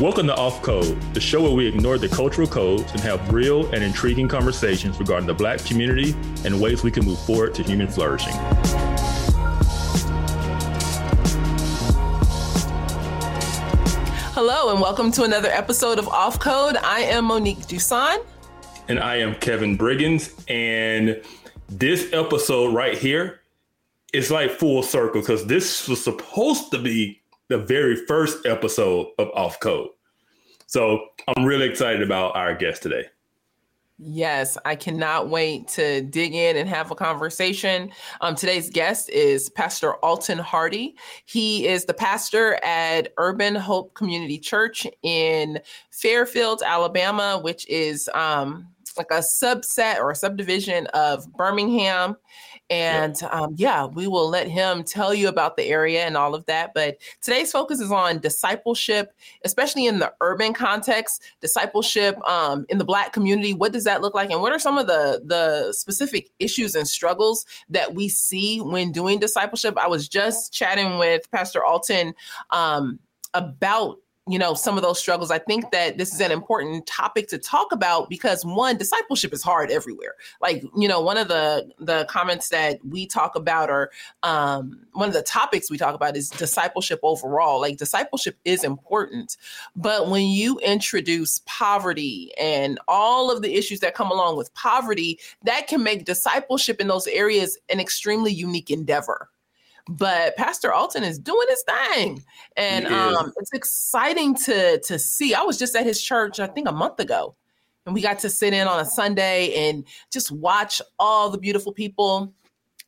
Welcome to Off Code, the show where we ignore the cultural codes and have real and intriguing conversations regarding the Black community and ways we can move forward to human flourishing. Hello, and welcome to another episode of Off Code. I am Monique Duson. And I am Kevin Briggins. And this episode right here is like full circle because this was supposed to be the very first episode of Off Code. So I'm really excited about our guest today. Yes, I cannot wait to dig in and have a conversation. Um, today's guest is Pastor Alton Hardy. He is the pastor at Urban Hope Community Church in Fairfield, Alabama, which is um, like a subset or a subdivision of Birmingham. And um, yeah, we will let him tell you about the area and all of that. But today's focus is on discipleship, especially in the urban context, discipleship um, in the Black community. What does that look like? And what are some of the, the specific issues and struggles that we see when doing discipleship? I was just chatting with Pastor Alton um, about you know some of those struggles. I think that this is an important topic to talk about because one discipleship is hard everywhere. Like you know one of the the comments that we talk about or um, one of the topics we talk about is discipleship overall. Like discipleship is important but when you introduce poverty and all of the issues that come along with poverty that can make discipleship in those areas an extremely unique endeavor but Pastor Alton is doing his thing, and um, it's exciting to to see. I was just at his church, I think, a month ago, and we got to sit in on a Sunday and just watch all the beautiful people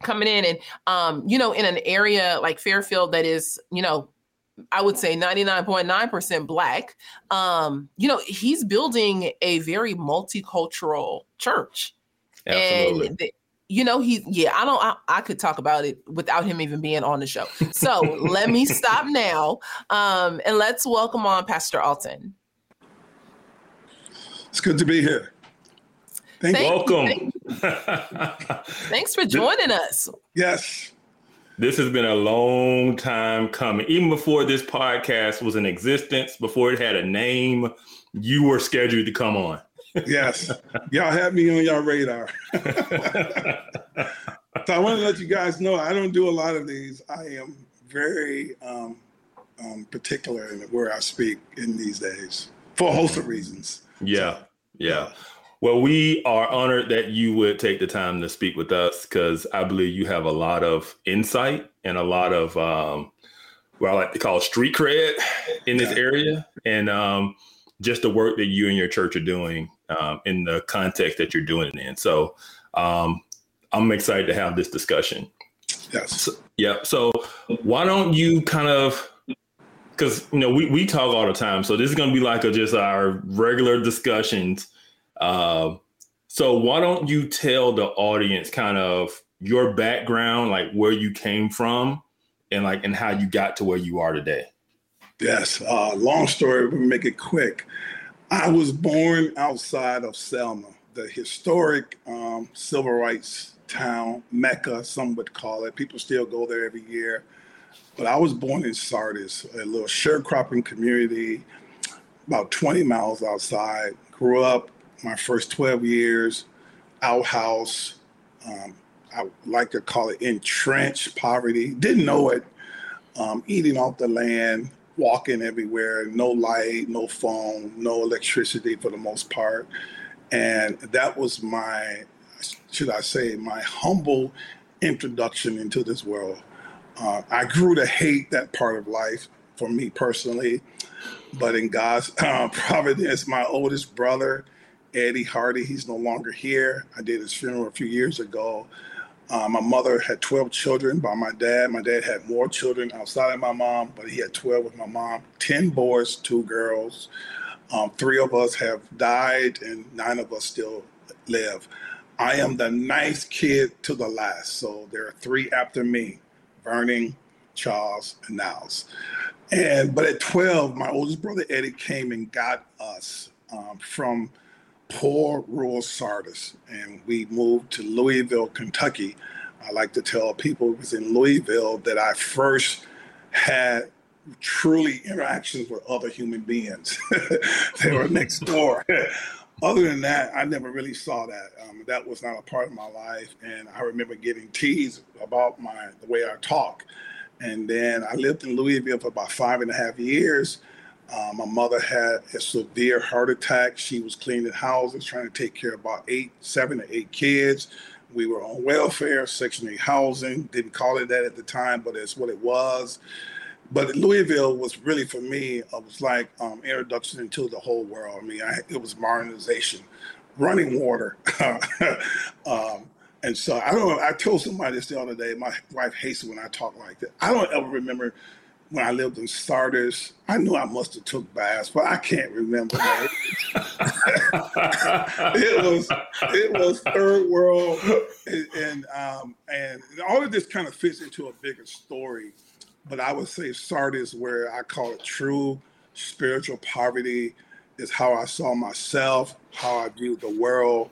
coming in, and um, you know, in an area like Fairfield that is, you know, I would say 99.9% black. Um, you know, he's building a very multicultural church. Absolutely. And you know he yeah i don't I, I, could talk about it without him even being on the show. So let me stop now um and let's welcome on pastor alton. It's good to be here. Thank, Thank welcome. You. thanks for joining us. Yes. This has been a long time coming. Even before this podcast was in existence before it had a name you were scheduled to come on yes, y'all have me on y'all radar. so I want to let you guys know I don't do a lot of these. I am very um, um, particular in where I speak in these days for a host of reasons. Yeah, yeah. Well, we are honored that you would take the time to speak with us because I believe you have a lot of insight and a lot of um, what I like to call street cred in this yeah. area, and um, just the work that you and your church are doing um, in the context that you're doing it in. So um, I'm excited to have this discussion. Yes. So, yeah. So why don't you kind of because you know we, we talk all the time, so this is going to be like a, just our regular discussions. Uh, so why don't you tell the audience kind of your background, like where you came from, and like and how you got to where you are today? Yes. Uh, long story. We make it quick. I was born outside of Selma, the historic um, civil rights town, Mecca, some would call it. People still go there every year. But I was born in Sardis, a little sharecropping community about 20 miles outside. Grew up my first 12 years, outhouse. Um, I like to call it entrenched poverty. Didn't know it. Um, eating off the land, walking everywhere, no light, no phone, no electricity for the most part. And that was my, should I say, my humble introduction into this world. Uh, I grew to hate that part of life for me personally, but in God's uh, providence, my oldest brother, Eddie Hardy, he's no longer here. I did his funeral a few years ago. Uh, my mother had 12 children by my dad. My dad had more children outside of my mom, but he had 12 with my mom 10 boys, two girls. Um, three of us have died, and nine of us still live. I am the ninth kid to the last. So there are three after me Vernon, Charles, and Niles. And but at 12, my oldest brother Eddie came and got us um, from poor rural Sardis, and we moved to Louisville, Kentucky. I like to tell people it was in Louisville that I first had truly interactions with other human beings. they were next door. Other than that, I never really saw that. Um, that was not a part of my life, and I remember getting teased about my the way I talk. And then I lived in Louisville for about five and a half years. Um, my mother had a severe heart attack. She was cleaning houses, trying to take care of about eight, seven to eight kids. We were on welfare, Section 8 housing. Didn't call it that at the time, but it's what it was. But Louisville was really for me, it was like um, introduction into the whole world. I mean, I, it was modernization, running water. um, and so I don't. I told somebody this the other day. My wife hates it when I talk like that. I don't ever remember when I lived in Sardis. I knew I must have took baths, but I can't remember it was it was third world, and and, um, and all of this kind of fits into a bigger story. But I would say Sardis, where I call it true spiritual poverty, is how I saw myself, how I viewed the world,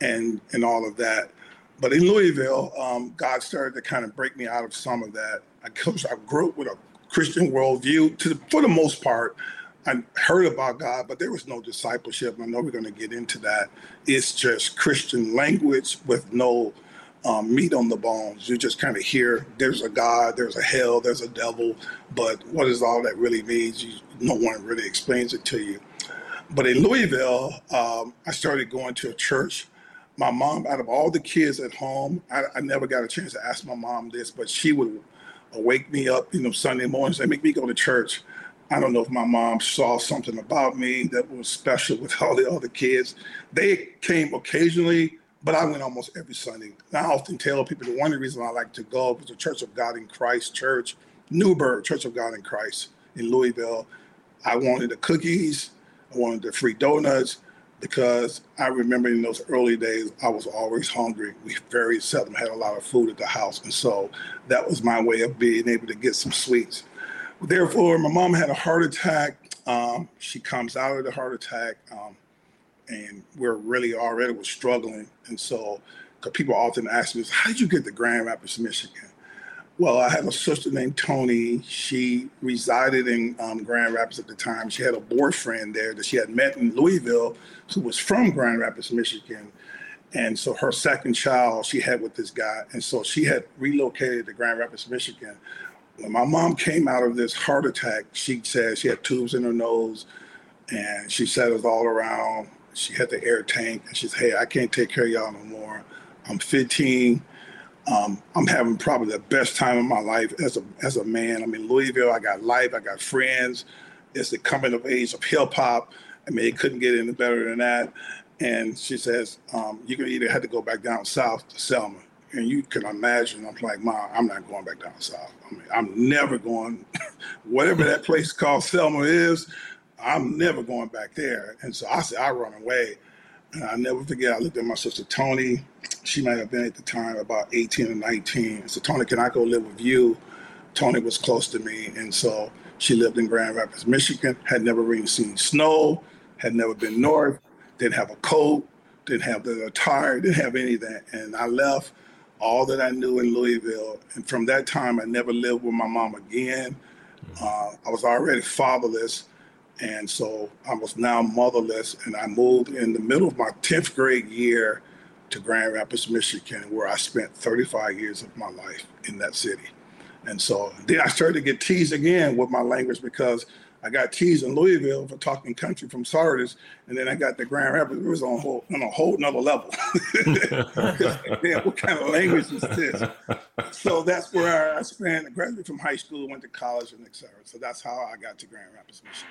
and and all of that. But in Louisville, um, God started to kind of break me out of some of that. I, I grew up with a Christian worldview. To for the most part, I heard about God, but there was no discipleship. I know we're going to get into that. It's just Christian language with no um, meat on the bones. You just kind of hear there's a God, there's a hell, there's a devil, but what does all that really means? You, no one really explains it to you. But in Louisville, um, I started going to a church my mom, out of all the kids at home, I, I, never got a chance to ask my mom this, but she would wake me up, you know, Sunday mornings and make me go to church. I don't know if my mom saw something about me that was special with all the other kids. They came occasionally, but I went almost every Sunday. And I often tell people the one reason I like to go was the Church of God in Christ Church, Newburgh Church of God in Christ in Louisville. I wanted the cookies, I wanted the free donuts, because I remember in those early days, I was always hungry. We very seldom had a lot of food at the house. And so that was my way of being able to get some sweets. Therefore, my mom had a heart attack. Um, she comes out of the heart attack, um, and we're really already was struggling. And so, because people often ask me, "How did you get to Grand Rapids, Michigan?" Well, I have a sister named Tony. She resided in um, Grand Rapids at the time. She had a boyfriend there that she had met in Louisville who was from Grand Rapids, Michigan. And so her second child she had with this guy. And so she had relocated to Grand Rapids, Michigan. When my mom came out of this heart attack, she said she had tubes in her nose and she said it was all around. She had the air tank and she said, Hey, I can't take care of y'all no more. I'm 15 um, I'm having probably the best time of my life as a as a man. I'm in Louisville. I got life. I got friends. It's the coming of age of hip hop. I mean, it couldn't get any better than that. And she says, um, "You can either have to go back down south to Selma." And you can imagine, I'm like, "Mom, I'm not going back down south. I mean, I'm never going. whatever that place called Selma is, I'm never going back there." And so I said, "I run away." And I never forget. I looked at my sister Tony she might have been at the time about 18 or 19. So Tony, can I go live with you? Tony was close to me, and so she lived in Grand Rapids, Michigan. Had never really seen snow, had never been north, didn't have a coat, didn't have the attire, didn't have anything. And I left all that I knew in Louisville, and from that time, I never lived with my mom again. Uh, I was already fatherless, and so I was now motherless. And I moved in the middle of my 10th grade year to Grand Rapids, Michigan, where I spent 35 years of my life in that city. And so then I started to get teased again with my language because I got teased in Louisville for talking country from Sardis, and then I got the Grand Rapids. It was on a whole, on a whole nother level. yeah, what kind of language is this? So that's where I spent. Graduated from high school, went to college, and et cetera. So that's how I got to Grand Rapids, Michigan.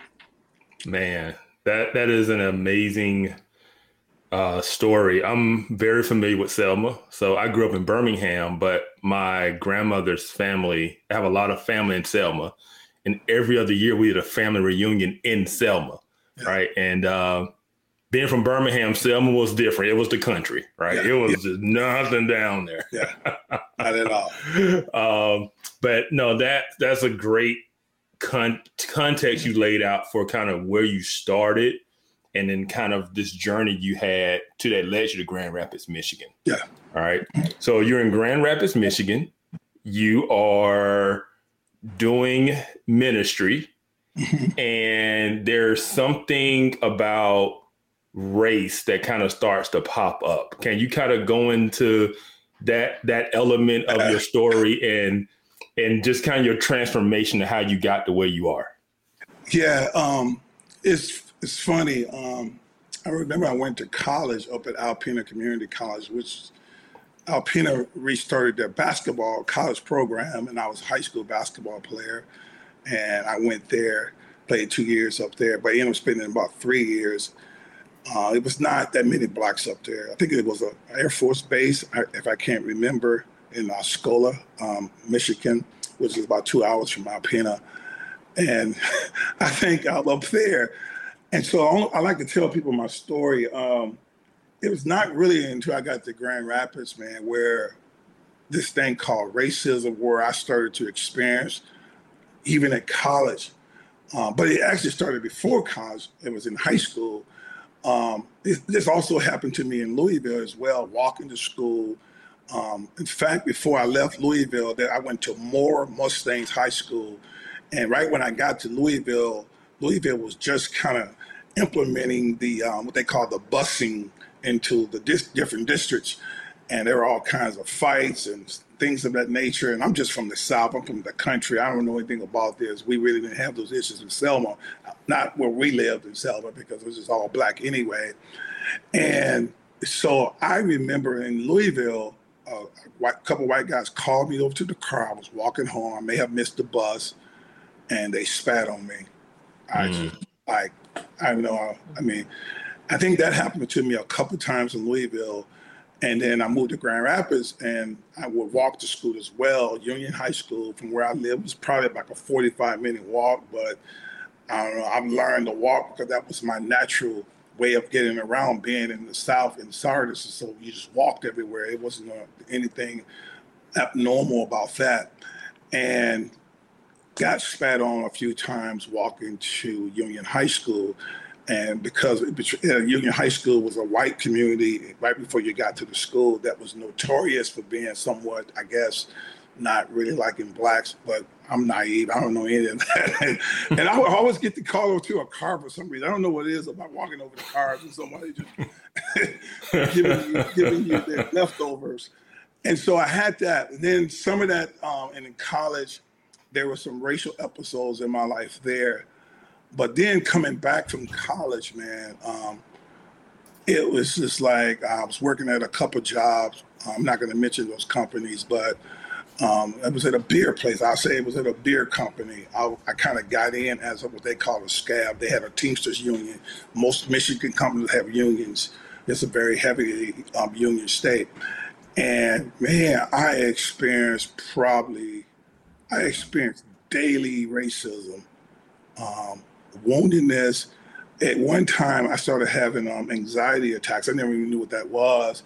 Man, that that is an amazing uh, story. I'm very familiar with Selma. So I grew up in Birmingham, but my grandmother's family, I have a lot of family in Selma. And every other year we did a family reunion in Selma, yeah. right? And uh, being from Birmingham, Selma was different. It was the country, right? Yeah. It was yeah. just nothing down there. Yeah, not at all. um, but no, that that's a great con- context you laid out for kind of where you started and then kind of this journey you had to that led you to Grand Rapids, Michigan. Yeah. All right. So you're in Grand Rapids, Michigan. You are doing ministry, and there's something about race that kind of starts to pop up. Can you kind of go into that that element of your uh, story and and just kind of your transformation to how you got to where you are? Yeah, um, it's it's funny. Um, I remember I went to college up at Alpena Community College, which Alpena restarted their basketball college program, and I was a high school basketball player. And I went there, played two years up there, but I ended up spending about three years. Uh, it was not that many blocks up there. I think it was an Air Force base, if I can't remember, in Osceola, um, Michigan, which is about two hours from Alpena. And I think was up there. And so I like to tell people my story. Um, it was not really until I got to Grand Rapids, man, where this thing called racism, where I started to experience, even at college. Um, but it actually started before college. It was in high school. Um, it, this also happened to me in Louisville as well, walking to school. Um, in fact, before I left Louisville, that I went to Moore Mustangs High School. And right when I got to Louisville, Louisville was just kind of implementing the um, what they call the busing into the dis- different districts, and there were all kinds of fights and things of that nature. And I'm just from the South. I'm from the country. I don't know anything about this. We really didn't have those issues in Selma, not where we lived in Selma because it was just all black anyway. And so I remember in Louisville, a white, couple white guys called me over to the car. I was walking home. I may have missed the bus, and they spat on me. I mm. like I don't know. I mean, I think that happened to me a couple times in Louisville. And then I moved to Grand Rapids and I would walk to school as well. Union High School from where I lived, was probably like a 45 minute walk, but I don't know. I've learned to walk because that was my natural way of getting around being in the South in Sardis. So you just walked everywhere. It wasn't uh, anything abnormal about that. And got spat on a few times walking to Union High School. And because uh, Union High School was a white community right before you got to the school that was notorious for being somewhat, I guess, not really liking blacks, but I'm naive. I don't know any of that. and I would always get the call over to a car for some reason. I don't know what it is about walking over the cars and somebody just giving, you, giving you their leftovers. And so I had that. And then some of that, um, and in college, there were some racial episodes in my life there but then coming back from college, man, um, it was just like I was working at a couple jobs. I'm not going to mention those companies, but um, it was at a beer place. I'll say it was at a beer company. I, I kind of got in as a, what they call a scab. They had a Teamsters union. Most Michigan companies have unions. It's a very heavy um, union state. And man, I experienced probably, I experienced daily racism. Um, woundedness. At one time, I started having um, anxiety attacks. I never even knew what that was.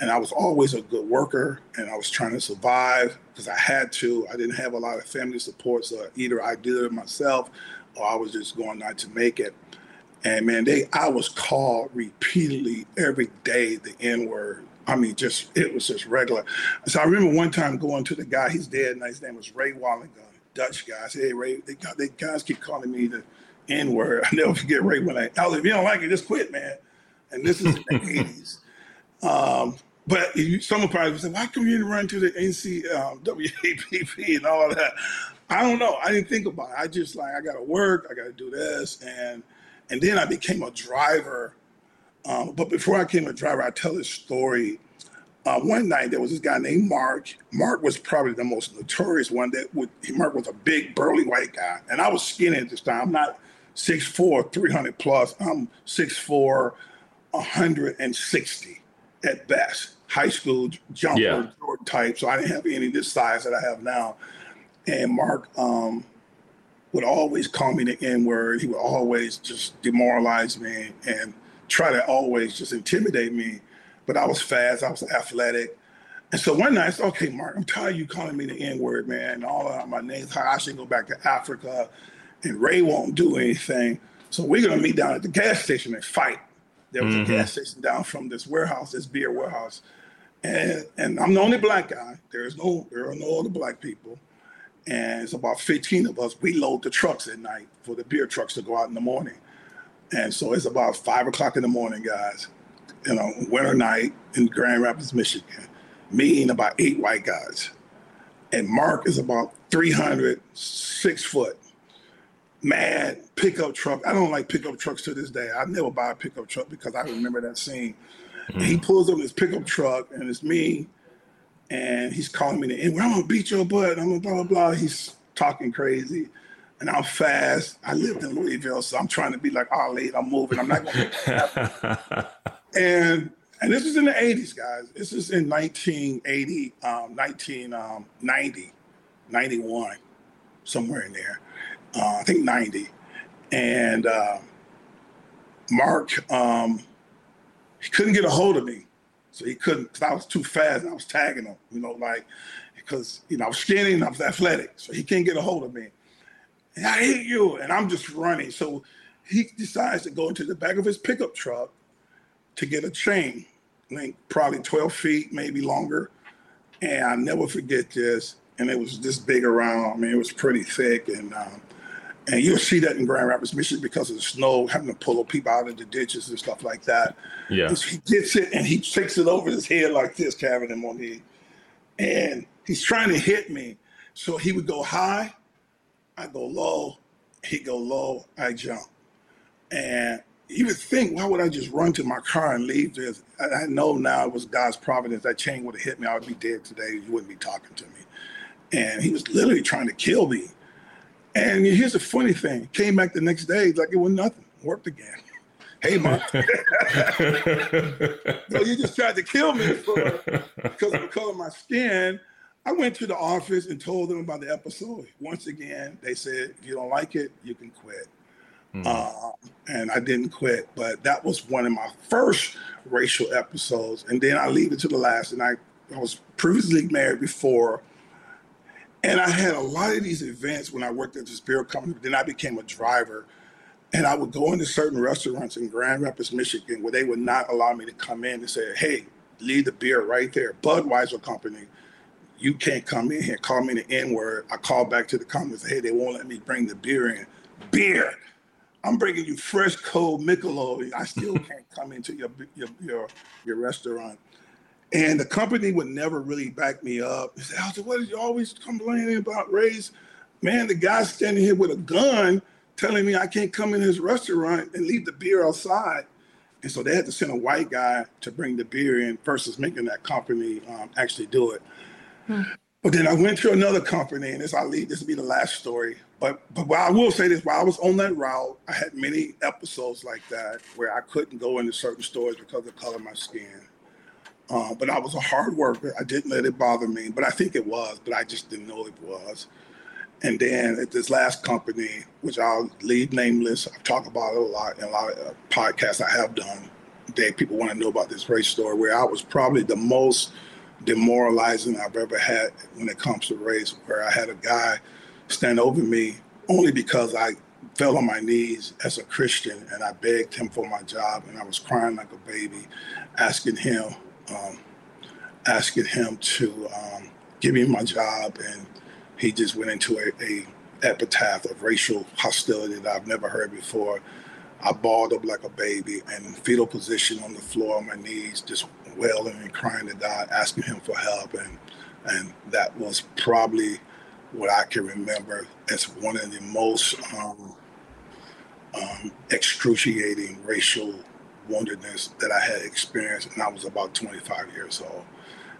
And I was always a good worker and I was trying to survive because I had to. I didn't have a lot of family support. So either I did it myself or I was just going not to make it. And man, they I was called repeatedly every day the N word. I mean, just it was just regular. So I remember one time going to the guy, he's dead now. His name was Ray Wallingham, Dutch guy. I said, Hey Ray, they, they guys keep calling me the N word. I never forget Ray when I, I was, if you don't like it, just quit, man. And this is in the 80s. Um, but someone probably say, why come you didn't run to the NC um, and all that? I don't know. I didn't think about it. I just like, I got to work. I got to do this. And, and then I became a driver. Um, but before I became a driver, I tell this story. Uh, one night there was this guy named Mark. Mark was probably the most notorious one. That would Mark was a big burly white guy, and I was skinny at this time. I'm not 6'4", 300 plus. I'm 6'4", 160 at best. High school jumper yeah. type. So I didn't have any of this size that I have now. And Mark um, would always call me the N word. He would always just demoralize me and try to always just intimidate me. But I was fast. I was athletic. And so one night I said, okay, Mark, I'm tired of you calling me the N word, man. And All of my names, I should go back to Africa and Ray won't do anything. So we're gonna meet down at the gas station and fight. There was mm-hmm. a gas station down from this warehouse, this beer warehouse, and and I'm the only black guy. There is no there are no other black people, and it's about 15 of us. We load the trucks at night for the beer trucks to go out in the morning. And so it's about five o'clock in the morning, guys, you know, winter night in Grand Rapids, Michigan. Me and about eight white guys. And Mark is about 300, six foot, mad pickup truck. I don't like pickup trucks to this day. I never buy a pickup truck because I remember that scene. Mm. He pulls up his pickup truck and it's me and he's calling me the "I'm gonna beat your butt. I'm gonna blah blah blah. He's talking crazy, and I'm fast. I lived in Louisville, so I'm trying to be like, late, I'm moving. I'm not gonna. and and this is in the 80s, guys. This is in 1980, um, 1990, um, 91, somewhere in there. Uh, I think 90. And uh, Mark, um, he couldn't get a hold of me. So he couldn't, because I was too fast and I was tagging him, you know, like, because, you know, I was skinny and I was athletic. So he can't get a hold of me. And I hit you. And I'm just running. So he decides to go into the back of his pickup truck to get a chain link, probably 12 feet, maybe longer. And I never forget this. And it was this big around. I mean, it was pretty thick. And um, and you'll see that in Grand Rapids, Michigan, because of the snow, having to pull people out of the ditches and stuff like that. Yeah. he gets it and he takes it over his head like this, Kevin and Monique. And he's trying to hit me. So he would go high, I go low, he go low, I jump. And you would think, why would I just run to my car and leave this? I, I know now it was God's providence. That chain would have hit me. I would be dead today. You wouldn't be talking to me. And he was literally trying to kill me. And here's the funny thing: came back the next day like it was nothing. Worked again. Hey, Mark. so you just tried to kill me for, because of the color of my skin. I went to the office and told them about the episode. Once again, they said, if you don't like it, you can quit. Mm. Uh, and I didn't quit, but that was one of my first racial episodes. And then I leave it to the last. And I, I was previously married before and I had a lot of these events when I worked at this beer company. Then I became a driver. And I would go into certain restaurants in Grand Rapids, Michigan, where they would not allow me to come in and say, hey, leave the beer right there. Budweiser Company, you can't come in here. Call me the N word. I call back to the company and say, hey, they won't let me bring the beer in. Beer. I'm bringing you fresh, cold Michelob. I still can't come into your, your, your, your restaurant. And the company would never really back me up. He said, Alton, what are you always complaining about race? Man, the guy's standing here with a gun telling me I can't come in his restaurant and leave the beer outside. And so they had to send a white guy to bring the beer in versus making that company um, actually do it. Hmm. But then I went to another company, and this I leave. This will be the last story. But but I will say this: while I was on that route, I had many episodes like that where I couldn't go into certain stores because of the color of my skin. Uh, but I was a hard worker. I didn't let it bother me, but I think it was, but I just didn't know it was. And then at this last company, which I'll leave nameless, I've talked about it a lot in a lot of uh, podcasts I have done. That people want to know about this race story, where I was probably the most demoralizing I've ever had when it comes to race, where I had a guy stand over me only because I fell on my knees as a Christian and I begged him for my job and I was crying like a baby, asking him um, asking him to um, give me my job, and he just went into a, a, epitaph of racial hostility that I've never heard before. I balled up like a baby and in fetal position on the floor on my knees, just wailing and crying to God, asking Him for help, and and that was probably what I can remember as one of the most um, um, excruciating racial woundedness that I had experienced, and I was about 25 years old.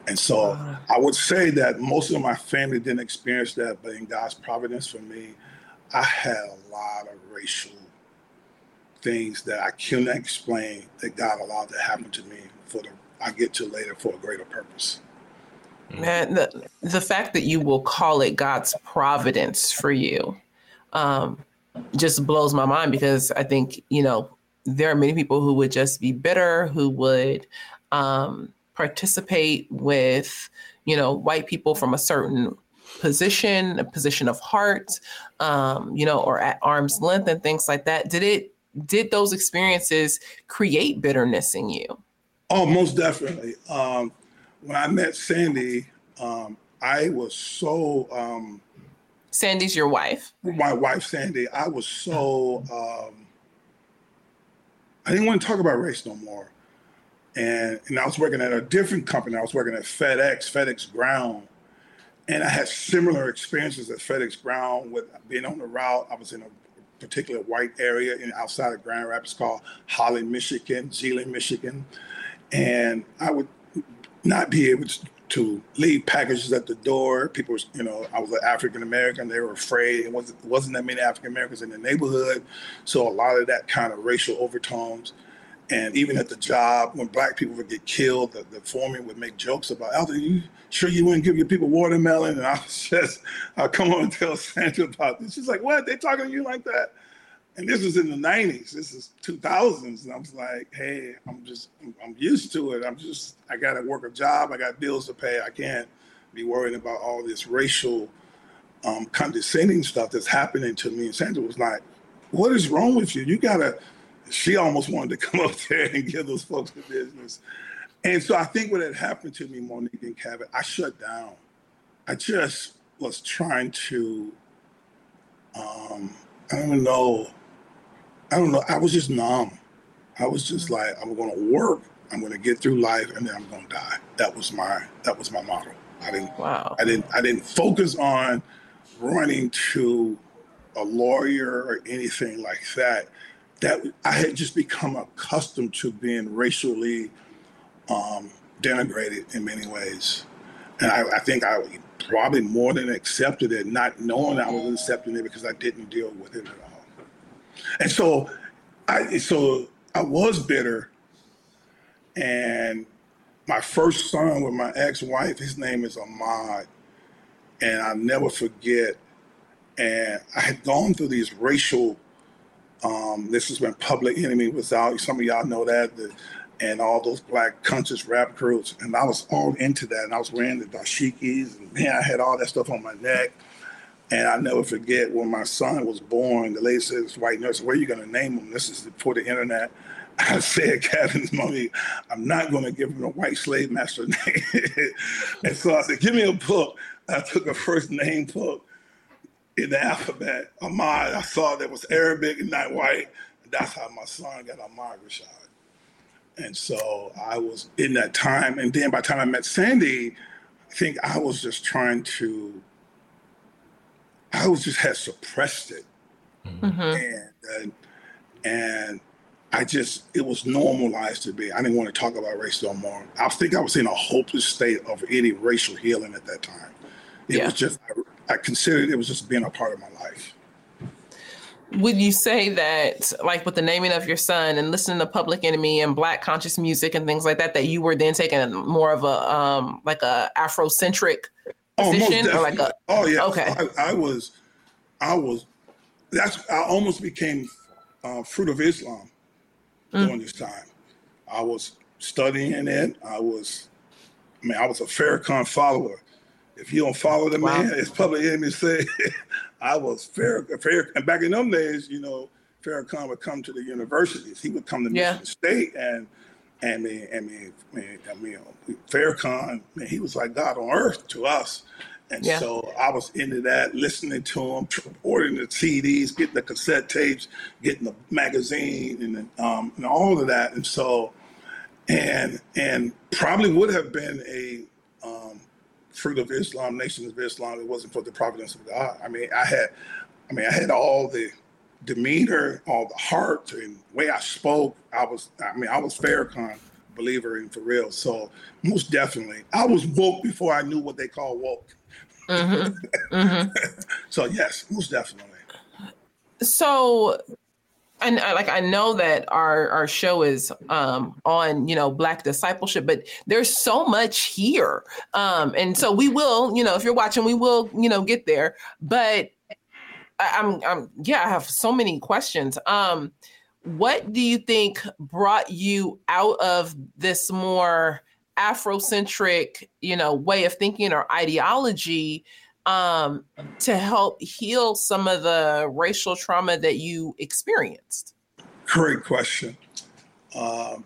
And so I would say that most of my family didn't experience that, but in God's providence for me, I had a lot of racial things that I cannot explain that God allowed to happen to me for the I get to later for a greater purpose. Man, the, the fact that you will call it God's providence for you um, just blows my mind because I think, you know, there are many people who would just be bitter, who would um, participate with, you know, white people from a certain position, a position of heart, um, you know, or at arm's length and things like that. Did it? Did those experiences create bitterness in you? Oh, most definitely. Um, when I met Sandy, um, I was so um, Sandy's your wife. My wife, Sandy. I was so um, I didn't want to talk about race no more, and and I was working at a different company. I was working at FedEx, FedEx Ground, and I had similar experiences at FedEx Ground with being on the route. I was in a particular white area in outside of Grand Rapids called Holland, Michigan, Zeeland, Michigan, and I would not be able to, to leave packages at the door. People, you know, I was an African American. They were afraid. It wasn't, wasn't that many African Americans in the neighborhood, so a lot of that kind of racial overtones. And even at the job, when black people would get killed, the, the foreman would make jokes about, Alton, you sure you wouldn't give your people watermelon? And I was just, I'll come on and tell Sandra about this. She's like, what? They talking to you like that? And this was in the 90s. This is 2000s. And I was like, hey, I'm just, I'm used to it. I'm just, I got to work a job. I got bills to pay. I can't be worried about all this racial um, condescending stuff that's happening to me. And Sandra was like, what is wrong with you? You got to, she almost wanted to come up there and give those folks the business. And so I think what had happened to me, Monique and Kevin, I shut down. I just was trying to, um, I don't know, I don't know, I was just numb. I was just like, I'm going to work, I'm going to get through life, and then I'm going to die. That was my that was my model. I didn't wow. I didn't I didn't focus on running to a lawyer or anything like that that I had just become accustomed to being racially um, denigrated in many ways. And I, I, think I probably more than accepted it, not knowing I was accepting it because I didn't deal with it at all. And so I so I was bitter. And my first son with my ex-wife, his name is Ahmad. And I'll never forget. And I had gone through these racial um, this is when Public Enemy was out. Some of y'all know that. The, and all those black conscious rap groups. And I was all into that. And I was wearing the dashikis. And man, I had all that stuff on my neck. And I never forget when my son was born, the lady this white nurse, where are you going to name him? This is for the internet. I said, Kevin's mommy, I'm not going to give him a white slave master name. and so I said, give me a book. I took a first name book in the alphabet. Ahmad, I saw that was Arabic and not white. That's how my son got Ahmad Rashad. And so I was in that time. And then by the time I met Sandy, I think I was just trying to, I was just had suppressed it. Mm-hmm. And, and, and I just, it was normalized to be. I didn't want to talk about race no more. I think I was in a hopeless state of any racial healing at that time. It yeah. was just, I considered it was just being a part of my life. Would you say that, like with the naming of your son and listening to Public Enemy and Black conscious music and things like that, that you were then taking more of a um like a Afrocentric oh, or like a oh yeah, okay. I, I, was, I was, that's I almost became uh, fruit of Islam mm. during this time. I was studying it. I was, I mean, I was a Farrakhan follower. If you don't follow the wow. man, it's public enemy say, I was fair, fair. And back in them days, you know, Farrakhan would come to the universities. He would come to yeah. Michigan State and and I mean, I mean, I mean, Farrakhan, man, he was like God on earth to us. And yeah. so I was into that, listening to him, ordering the CDs, getting the cassette tapes, getting the magazine, and um, and all of that. And so, and and probably would have been a um, fruit of Islam, Nation of Islam, it wasn't for the providence of God. I mean, I had, I mean, I had all the demeanor, all the heart and way I spoke. I was, I mean, I was Farrakhan believer in for real. So most definitely, I was woke before I knew what they call woke. Mm-hmm. Mm-hmm. so yes, most definitely. So and like I know that our our show is um, on you know black discipleship, but there's so much here, um, and so we will you know if you're watching, we will you know get there. But I'm, I'm yeah, I have so many questions. Um, what do you think brought you out of this more Afrocentric you know way of thinking or ideology? um, to help heal some of the racial trauma that you experienced? Great question. Um,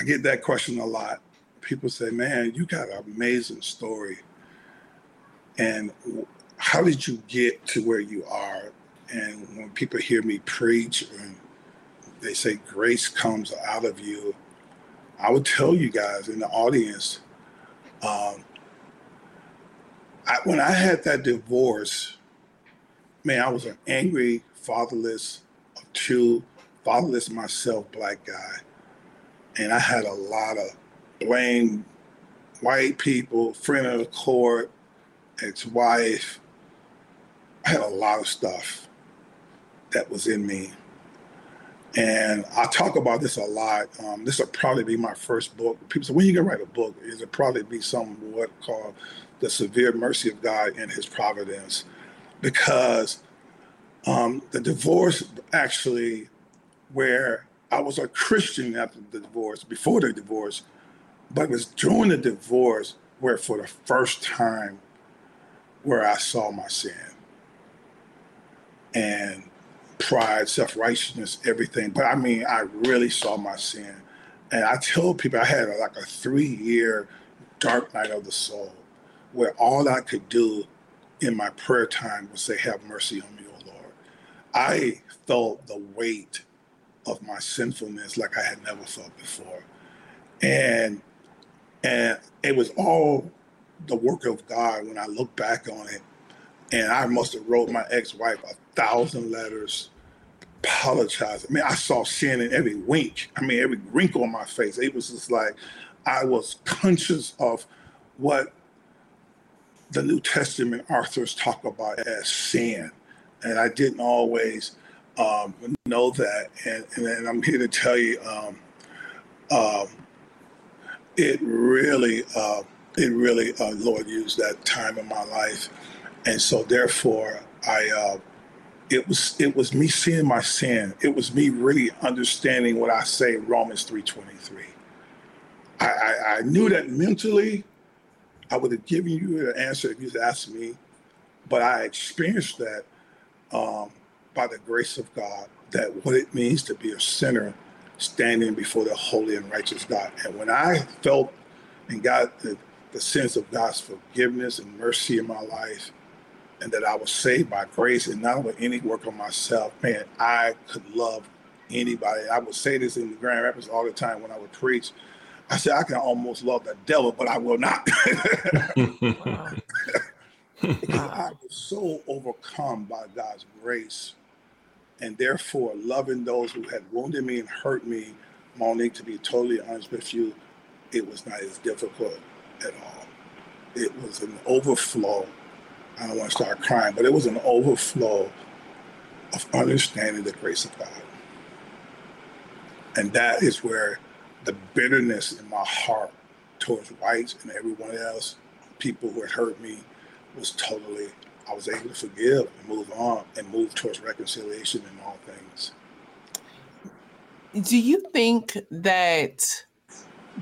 I get that question a lot. People say, "Man, you got an amazing story," and how did you get to where you are? And when people hear me preach and they say grace comes out of you, I would tell you guys in the audience, um, I, when I had that divorce, man, I was an angry, fatherless, two, fatherless myself, black guy. And I had a lot of blame, white people, friend of the court, ex wife. I had a lot of stuff that was in me. And I talk about this a lot. Um, this will probably be my first book. People say, when you gonna write a book, it'll probably be some what called the severe mercy of God and his providence. Because um, the divorce actually, where I was a Christian after the divorce, before the divorce, but it was during the divorce where for the first time where I saw my sin. And pride, self righteousness, everything. But I mean, I really saw my sin. And I tell people I had like a three year dark night of the soul where all I could do in my prayer time was say, Have mercy on me, O Lord. I felt the weight of my sinfulness like I had never felt before. And and it was all the work of God when I look back on it. And I must have wrote my ex-wife a thousand letters apologizing. I mean, I saw sin in every wink. I mean, every wrinkle on my face. It was just like I was conscious of what the New Testament authors talk about as sin. And I didn't always um, know that. And, and, I'm here to tell you, um, um, it really, uh, it really, uh, Lord used that time in my life. And so therefore, I, uh, it was it was me seeing my sin. It was me really understanding what I say in Romans 3:23. I, I, I knew that mentally I would have given you an answer if you asked me, but I experienced that um, by the grace of God, that what it means to be a sinner standing before the holy and righteous God. And when I felt and got the, the sense of God's forgiveness and mercy in my life, and that I was saved by grace and not with any work on myself, man, I could love anybody. I would say this in the Grand Rapids all the time when I would preach. I said, I can almost love the devil, but I will not. I was so overcome by God's grace. And therefore, loving those who had wounded me and hurt me, Monique, to be totally honest with you, it was not as difficult at all. It was an overflow. I don't want to start crying, but it was an overflow of understanding the grace of God. And that is where the bitterness in my heart towards whites and everyone else, people who had hurt me, was totally, I was able to forgive and move on and move towards reconciliation in all things. Do you think that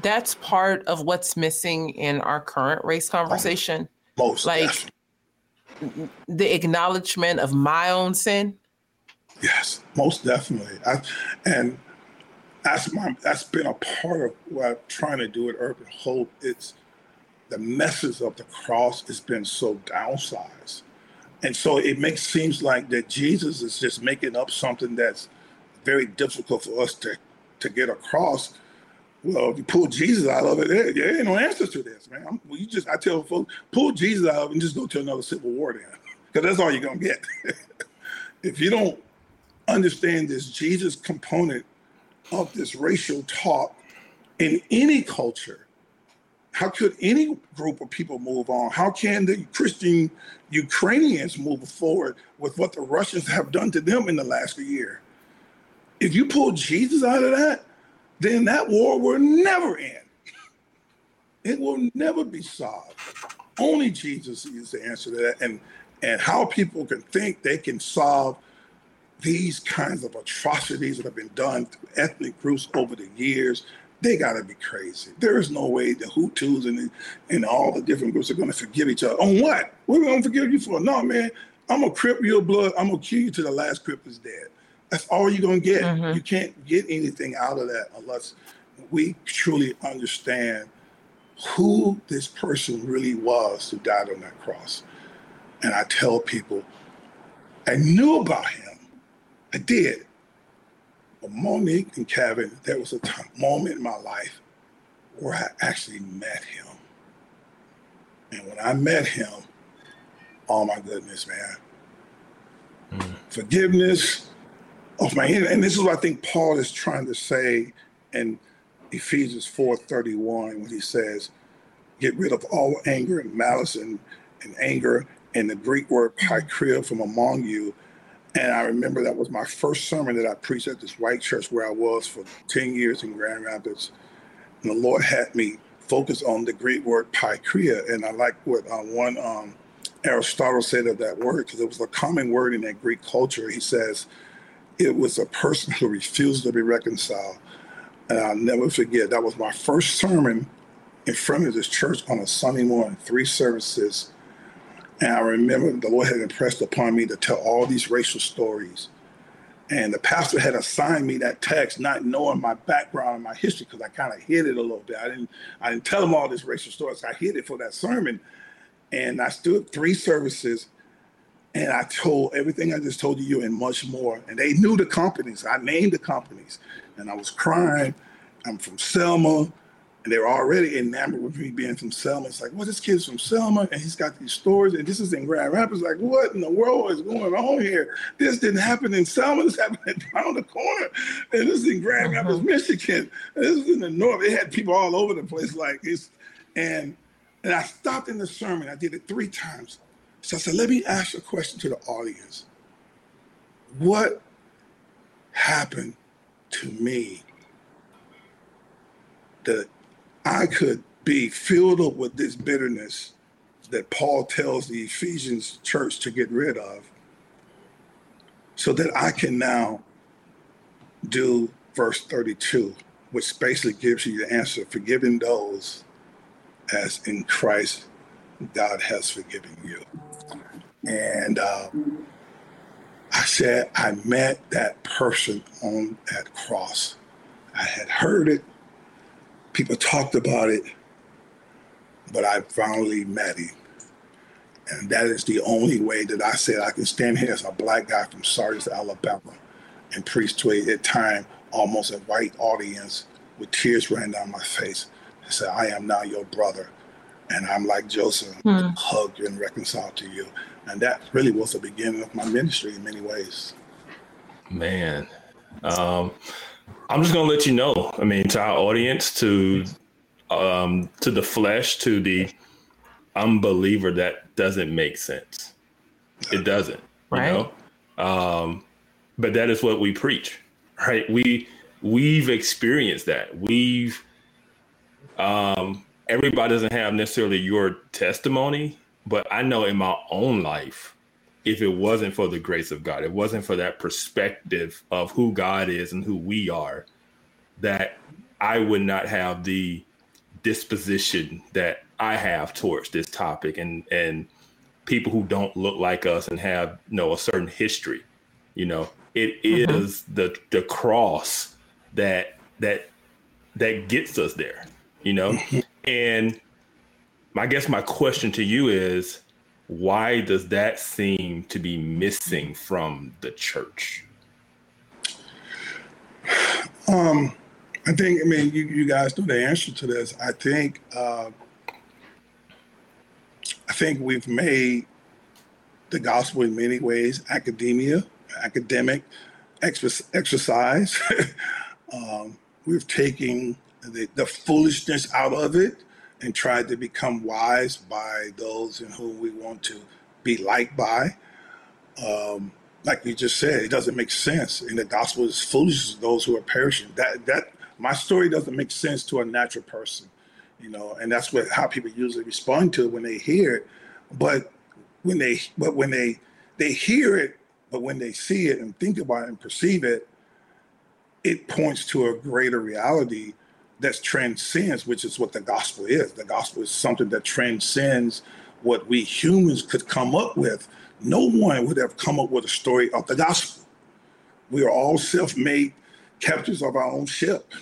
that's part of what's missing in our current race oh, conversation? Most like definitely. The acknowledgement of my own sin. Yes, most definitely. I, and that's my that's been a part of what I'm trying to do at Urban Hope. It's the message of the cross has been so downsized. And so it makes seems like that Jesus is just making up something that's very difficult for us to, to get across. Well, if you pull Jesus out of it, there, there ain't no answers to this, man. I'm, well, you just I tell folks, pull Jesus out of it and just go to another civil war then. Because that's all you're gonna get. if you don't understand this Jesus component of this racial talk in any culture, how could any group of people move on? How can the Christian Ukrainians move forward with what the Russians have done to them in the last year? If you pull Jesus out of that, then that war will never end. It will never be solved. Only Jesus is the answer to that. And and how people can think they can solve these kinds of atrocities that have been done to ethnic groups over the years, they got to be crazy. There is no way the Hutus and, the, and all the different groups are to forgive each other. On what? What are we to forgive you for? No, man, I'm to crip your blood. I'm to kill you till the last crip is dead. That's all you're going to get. Mm-hmm. You can't get anything out of that unless we truly understand who this person really was who died on that cross. And I tell people, I knew about him. I did. But Monique and Kevin, there was a time, moment in my life where I actually met him. And when I met him, oh my goodness, man. Mm. Forgiveness of my and this is what I think Paul is trying to say in Ephesians 4:31 when he says, get rid of all anger and malice and, and anger and the Greek word pikria from among you. And I remember that was my first sermon that I preached at this white church where I was for 10 years in Grand Rapids. And the Lord had me focus on the Greek word pikria. And I like what uh, one um, Aristotle said of that word, because it was a common word in that Greek culture. He says it was a person who refused to be reconciled. And I'll never forget, that was my first sermon in front of this church on a Sunday morning, three services. And I remember the Lord had impressed upon me to tell all these racial stories. And the pastor had assigned me that text, not knowing my background and my history, because I kind of hid it a little bit. I didn't, I didn't tell them all these racial stories. I hid it for that sermon. And I stood three services and I told everything I just told you and much more. And they knew the companies. I named the companies. And I was crying. I'm from Selma and they were already enamored with me being from Selma. It's like, well, this kid's from Selma, and he's got these stories, and this is in Grand Rapids. Like, what in the world is going on here? This didn't happen in Selma. This happened around the corner, and this is in Grand uh-huh. Rapids, Michigan. And this is in the north. It had people all over the place. Like it's, and and I stopped in the sermon. I did it three times. So I said, let me ask a question to the audience. What happened to me that I could be filled up with this bitterness that Paul tells the Ephesians church to get rid of so that I can now do verse 32, which basically gives you the answer forgiving those as in Christ God has forgiven you. And uh, I said, I met that person on that cross. I had heard it, people talked about it, but I finally met him. And that is the only way that I said I can stand here as a black guy from Sardis, Alabama, and preach to a at time almost a white audience with tears running down my face and say, I am now your brother. And I'm like Joseph, hmm. hug and reconcile to you. And that really was the beginning of my ministry in many ways. Man. Um, I'm just gonna let you know. I mean, to our audience, to um, to the flesh, to the unbeliever, that doesn't make sense. It doesn't. Right. You know? Um, but that is what we preach, right? We we've experienced that. We've um, everybody doesn't have necessarily your testimony, but I know in my own life if it wasn't for the grace of God, it wasn't for that perspective of who God is and who we are, that I would not have the disposition that I have towards this topic and and people who don't look like us and have you know a certain history. You know, it mm-hmm. is the the cross that that that gets us there, you know? And I guess my question to you is why does that seem to be missing from the church? Um, I think, I mean, you, you guys know the answer to this. I think, uh, I think we've made the gospel in many ways academia, academic exercise. um, we've taken the, the foolishness out of it and tried to become wise by those in whom we want to be liked by. Um, like you just said, it doesn't make sense. And the gospel is foolish to those who are perishing. That that my story doesn't make sense to a natural person, you know, and that's what how people usually respond to it when they hear it. But when they but when they they hear it, but when they see it and think about it and perceive it, it points to a greater reality that transcends, which is what the gospel is. The gospel is something that transcends what we humans could come up with. No one would have come up with a story of the gospel. We are all self made captains of our own ship.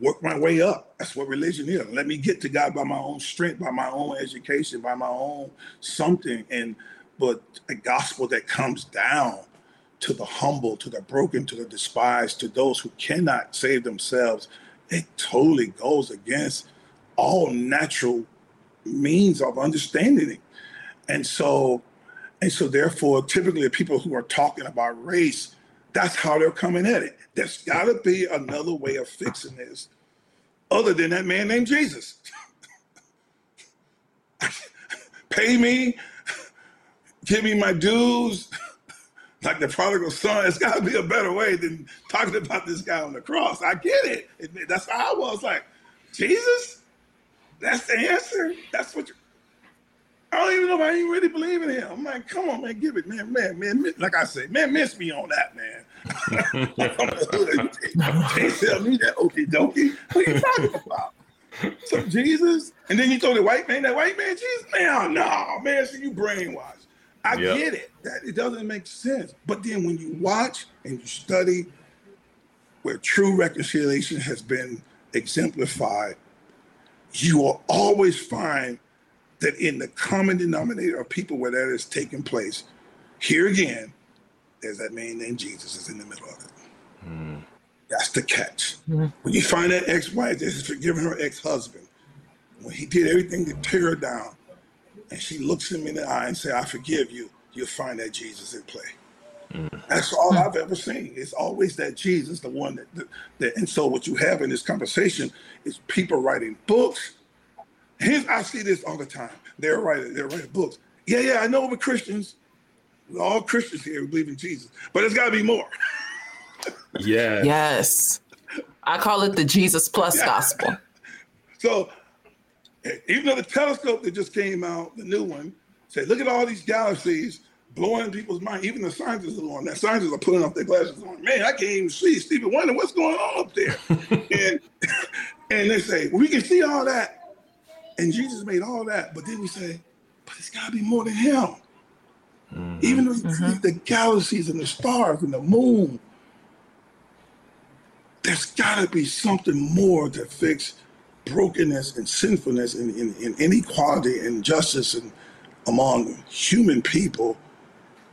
Work my way up. That's what religion is. Let me get to God by my own strength, by my own education, by my own something. And but a gospel that comes down to the humble, to the broken, to the despised, to those who cannot save themselves, it totally goes against all natural means of understanding it. And so, and so therefore, typically the people who are talking about race, that's how they're coming at it. There's gotta be another way of fixing this other than that man named Jesus. Pay me, give me my dues, like the prodigal son. It's got to be a better way than talking about this guy on the cross. I get it. it that's how I was like, Jesus, that's the answer. That's what you. I don't even know if I even really believe in him. I'm like, come on, man, give it, man, man, man. Like I say, man, miss me on that, man. Can't tell me that okey dokie. What are you talking about? So Jesus, and then you told the white man, that white man, Jesus, man, oh, no, man, so you brainwashed. I yep. get it. That it doesn't make sense. But then when you watch and you study where true reconciliation has been exemplified, you will always find that in the common denominator of people where that is taking place, here again, there's that man named Jesus is in the middle of it. Mm. That's the catch. Mm. When you find that ex-wife that has forgiven her ex-husband, when he did everything to tear her down, and she looks him in the eye and say, I forgive you, you'll find that Jesus in play. Mm. That's all I've ever seen. It's always that Jesus, the one that, that, that, and so what you have in this conversation is people writing books. Here's, I see this all the time. They're writing, they're writing books. Yeah, yeah, I know we're Christians. We're all Christians here. We believe in Jesus, but it's got to be more. yeah. Yes. I call it the Jesus plus yeah. gospel. So even though the telescope that just came out, the new one, said, look at all these galaxies blowing people's mind. Even the scientists are on that. Scientists are putting up their glasses on. Man, I can't even see Stephen Wonder. What's going on up there? and and they say, well, we can see all that. And Jesus made all that. But then we say, but it's got to be more than him. Mm-hmm. Even though mm-hmm. the galaxies and the stars and the moon, there's got to be something more to fix brokenness and sinfulness and, and, and inequality and injustice and among human people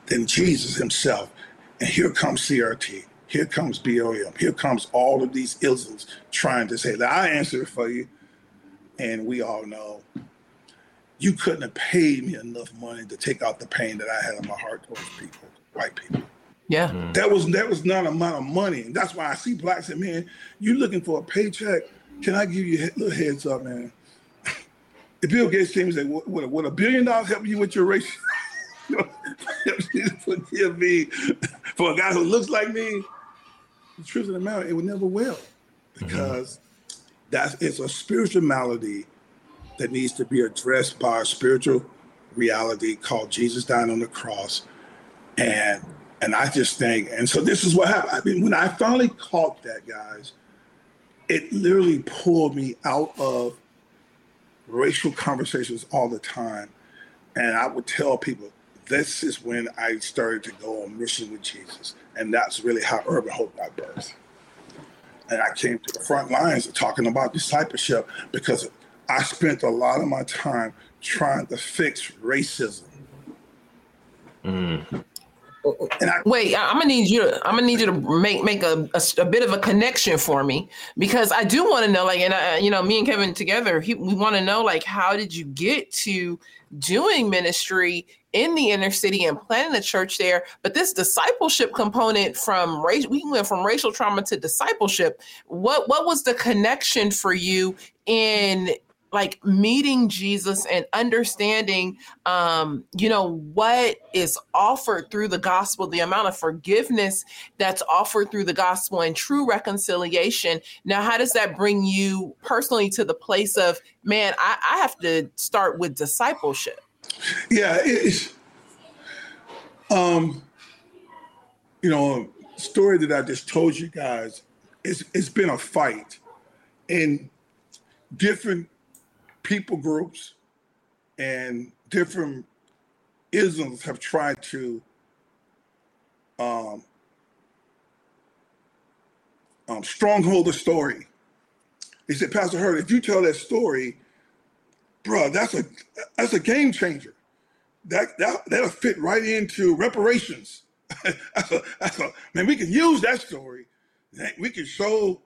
than Jesus himself. And here comes CRT. Here comes BLM. Here comes all of these isms trying to say that I answer it for you. And we all know you couldn't have paid me enough money to take out the pain that I had in my heart towards people, white people. Yeah. Mm. That was that was not amount of money. And that's why I see blacks and man, you're looking for a paycheck can I give you a little heads up, man? If Bill Gates came and said, "Would, would a billion dollars help you with your race?" Forgive me for a guy who looks like me. The truth of the matter, it would never will, because mm-hmm. that's it's a spiritual malady that needs to be addressed by a spiritual reality called Jesus dying on the cross, and and I just think, and so this is what happened. I mean, when I finally caught that, guys it literally pulled me out of racial conversations all the time. And I would tell people, this is when I started to go on mission with Jesus. And that's really how Urban Hope got birthed. And I came to the front lines of talking about discipleship because I spent a lot of my time trying to fix racism. Mm. I, Wait, I'm gonna need you. To, I'm gonna need you to make make a, a, a bit of a connection for me because I do want to know. Like, and I, you know, me and Kevin together, he, we want to know like, how did you get to doing ministry in the inner city and planting a church there? But this discipleship component from race, we went from racial trauma to discipleship. What what was the connection for you in like meeting Jesus and understanding, um, you know, what is offered through the gospel, the amount of forgiveness that's offered through the gospel and true reconciliation. Now, how does that bring you personally to the place of, man, I, I have to start with discipleship? Yeah, it's, um, you know, story that I just told you guys, it's, it's been a fight. And different people groups and different isms have tried to um, um, stronghold the story. He said, Pastor Hurd, if you tell that story, bro, that's a that's a game changer. that, that that'll fit right into reparations. that's a, that's a, man, we can use that story. We can show,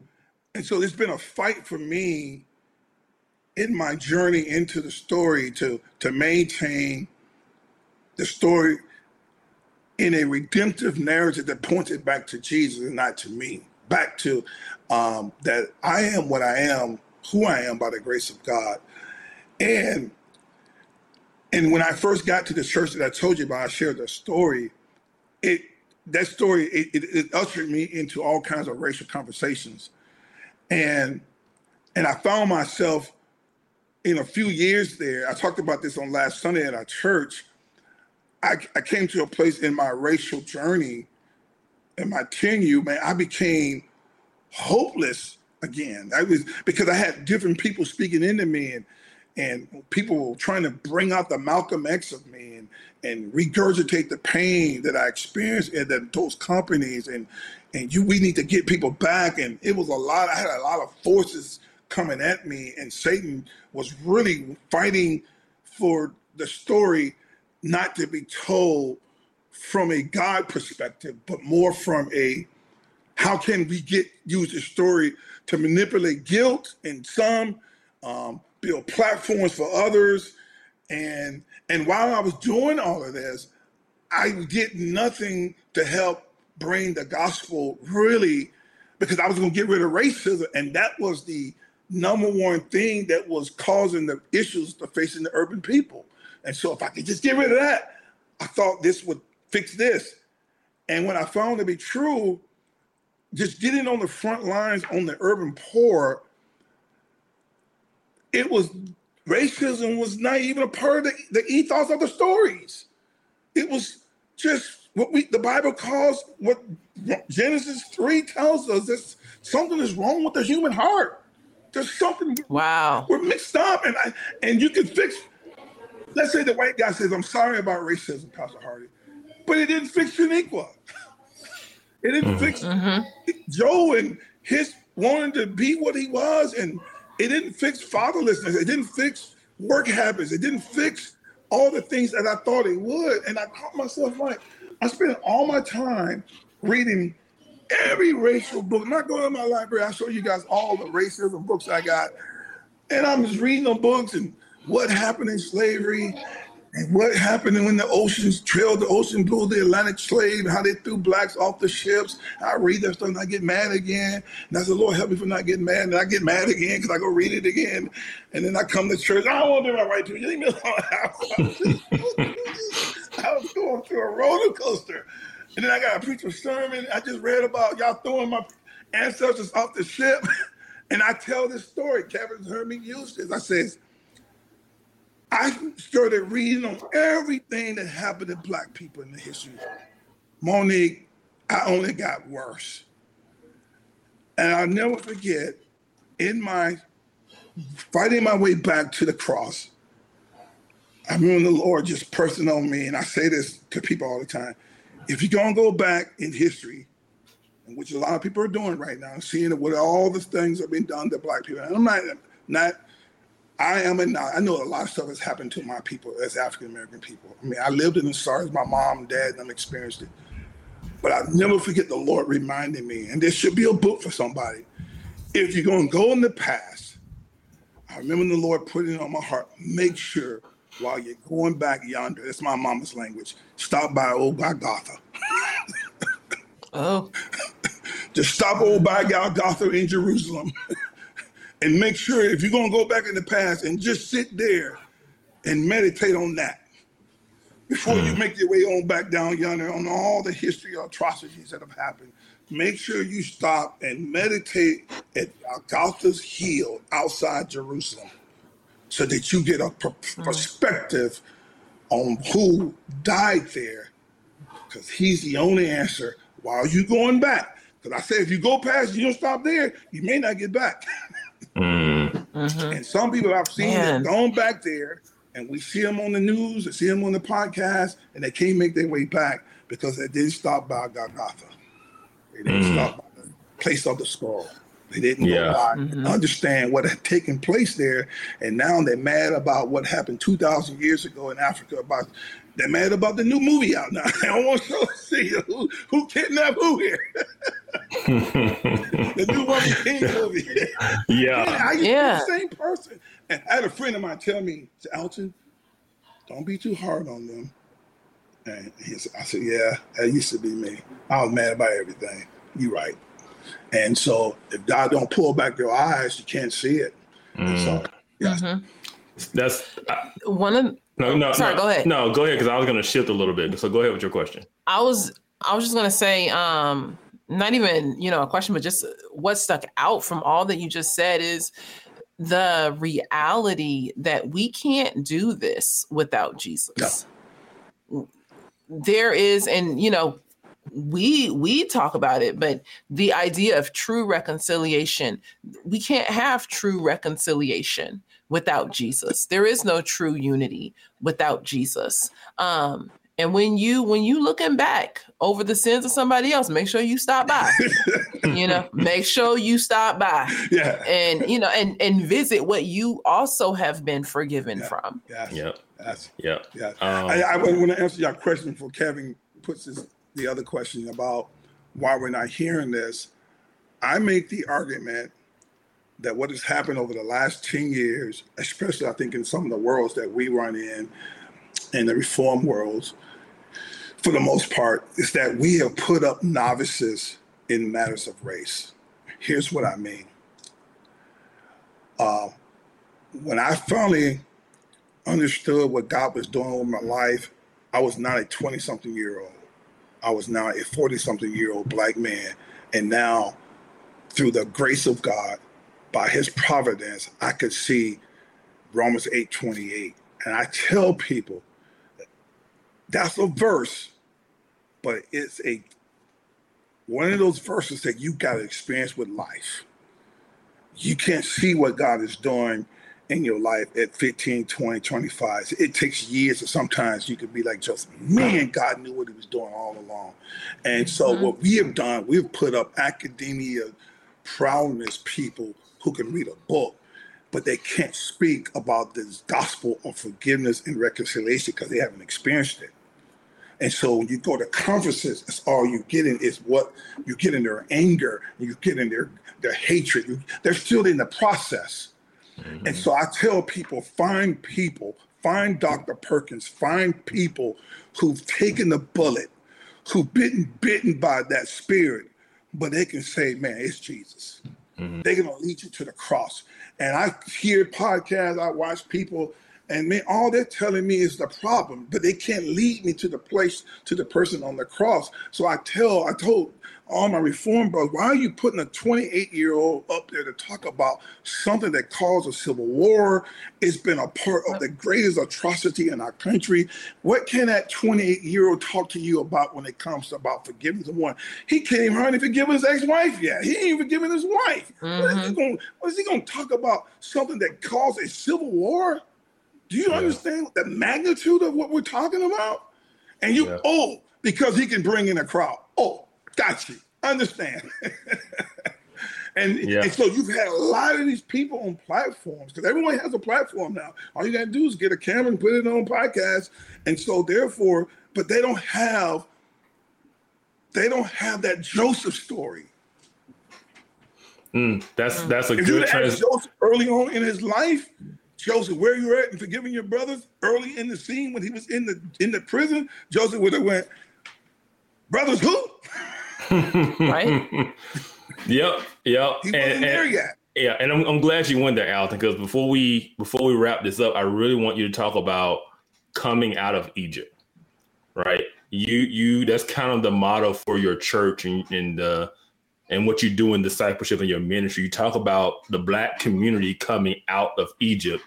and so it's been a fight for me in my journey into the story to to maintain the story in a redemptive narrative that pointed back to Jesus and not to me, back to um, that I am what I am, who I am by the grace of God, and and when I first got to the church that I told you about, I shared the story. It that story it, it, it ushered me into all kinds of racial conversations, and and I found myself in a few years there. I talked about this on last Sunday at our church. I, I came to a place in my racial journey, in my tenure, man. I became hopeless again. I was because I had different people speaking into me and and people trying to bring out the Malcolm X of me and, and regurgitate the pain that I experienced in the, those companies and and you we need to get people back and it was a lot I had a lot of forces coming at me and Satan was really fighting for the story not to be told from a God perspective but more from a how can we get use the story to manipulate guilt in some um, build platforms for others. And and while I was doing all of this, I did nothing to help bring the gospel really because I was going to get rid of racism. And that was the number one thing that was causing the issues to facing the urban people. And so if I could just get rid of that, I thought this would fix this. And when I found it to be true, just getting on the front lines on the urban poor it was racism was not even a part of the, the ethos of the stories. It was just what we the Bible calls what Genesis 3 tells us that something is wrong with the human heart. There's something wow. We're mixed up and I and you can fix let's say the white guy says, I'm sorry about racism, Pastor Hardy, but it didn't fix Shaniqua. It didn't mm-hmm. fix mm-hmm. Joe and his wanting to be what he was and it didn't fix fatherlessness. It didn't fix work habits. It didn't fix all the things that I thought it would. And I caught myself like, I spent all my time reading every racial book. Not going to my library. I show you guys all the racism books I got. And I'm just reading the books and what happened in slavery and what happened when the oceans trailed the ocean blue the Atlantic slave, how they threw blacks off the ships. I read that stuff and I get mad again. And I said, Lord, help me for not getting mad. And I get mad again because I go read it again. And then I come to church. I don't want to do my right to you. Leave me alone. I was going through a roller coaster. And then I got to preach a sermon. I just read about y'all throwing my ancestors off the ship. And I tell this story. Kevin heard me use this. I says, I started reading on everything that happened to black people in the history. Monique, I only got worse. And I'll never forget, in my fighting my way back to the cross, I remember the Lord just pressing on me, and I say this to people all the time. If you're gonna go back in history, which a lot of people are doing right now, seeing what all the things have been done to black people. And I'm not not I am and I know a lot of stuff has happened to my people as African American people. I mean, I lived in the SARS, my mom, dad, and I've experienced it. But I never forget the Lord reminding me, and there should be a book for somebody. If you're to go in the past, I remember the Lord putting it on my heart. Make sure while you're going back yonder, that's my mama's language. Stop by old Golgotha. oh. Just stop old by Golgotha in Jerusalem. and make sure if you're going to go back in the past and just sit there and meditate on that before mm. you make your way on back down yonder on all the history of atrocities that have happened. Make sure you stop and meditate at Golgotha's heel outside Jerusalem so that you get a perspective on who died there because he's the only answer while you going back. Because I say if you go past, you don't stop there, you may not get back. Mm. Mm-hmm. And some people I've seen have gone back there, and we see them on the news, and see them on the podcast, and they can't make their way back because they didn't stop by Golgotha. They didn't mm. stop by the place of the skull. They didn't yeah. mm-hmm. understand what had taken place there, and now they're mad about what happened two thousand years ago in Africa. About they're mad about the new movie out now. I don't want to see who who kidnapped who here. the new Woman King movie. Yeah, yeah, I yeah. the same person. And I had a friend of mine tell me, Alton, don't be too hard on them. And said, I said, yeah, that used to be me. I was mad about everything. You're right. And so if God don't pull back your eyes, you can't see it. Mm. So yes. Mm-hmm. That's uh, one of no no sorry no, go ahead no go ahead because I was going to shift a little bit so go ahead with your question I was I was just going to say um not even you know a question but just what stuck out from all that you just said is the reality that we can't do this without Jesus no. there is and you know we we talk about it but the idea of true reconciliation we can't have true reconciliation without jesus. There is no true unity without jesus. Um and when you when you looking back over the sins of somebody else make sure you stop by you know make sure you stop by yeah. and you know and and visit what you also have been forgiven yeah. from. Yeah yeah yeah yeah um, I, I want to answer your question before kevin puts his the other question about why we're not hearing this, I make the argument that what has happened over the last 10 years, especially I think in some of the worlds that we run in, in the reform worlds, for the most part, is that we have put up novices in matters of race. Here's what I mean. Uh, when I finally understood what God was doing with my life, I was not a 20 something year old. I was now a 40 something year old black man. And now, through the grace of God, by his providence, I could see Romans 8 28. And I tell people that's a verse, but it's a one of those verses that you got to experience with life. You can't see what God is doing in your life at 15, 20, 25. It takes years, or sometimes you could be like, just man, God knew what he was doing all along. And so, mm-hmm. what we have done, we've put up academia proudness people who can read a book, but they can't speak about this gospel of forgiveness and reconciliation because they haven't experienced it. And so when you go to conferences, that's all you get in is what you get in their anger, you get in their their hatred. You, they're still in the process. Mm-hmm. And so I tell people find people, find Dr. Perkins, find people who've taken the bullet, who've been bitten by that spirit, but they can say, man, it's Jesus. Mm-hmm. They're going to lead you to the cross. And I hear podcasts, I watch people and man, all they're telling me is the problem, but they can't lead me to the place, to the person on the cross. So I tell, I told all my reform brothers, why are you putting a 28 year old up there to talk about something that caused a civil war? It's been a part of the greatest atrocity in our country. What can that 28 year old talk to you about when it comes to about forgiving someone? He can't even hardly forgive his ex wife yet. He ain't even forgiven his wife. Mm-hmm. What is he mm-hmm. going to talk about? Something that caused a civil war? Do you yeah. understand the magnitude of what we're talking about? And you, yeah. oh, because he can bring in a crowd. Oh, got you. Understand. and, yeah. and so you've had a lot of these people on platforms because everyone has a platform now. All you got to do is get a camera and put it on podcast. And so therefore, but they don't have, they don't have that Joseph story. Mm, that's that's a if good trans- Joseph early on in his life, Joseph, where you at and forgiving your brothers early in the scene when he was in the in the prison, Joseph would have went, brothers who? right? yep, yep. He wasn't and, there and, yet. Yeah, and I'm, I'm glad you went there, Alton, because before we before we wrap this up, I really want you to talk about coming out of Egypt. Right? You you that's kind of the motto for your church and, and uh and what you do in discipleship and your ministry. You talk about the black community coming out of Egypt,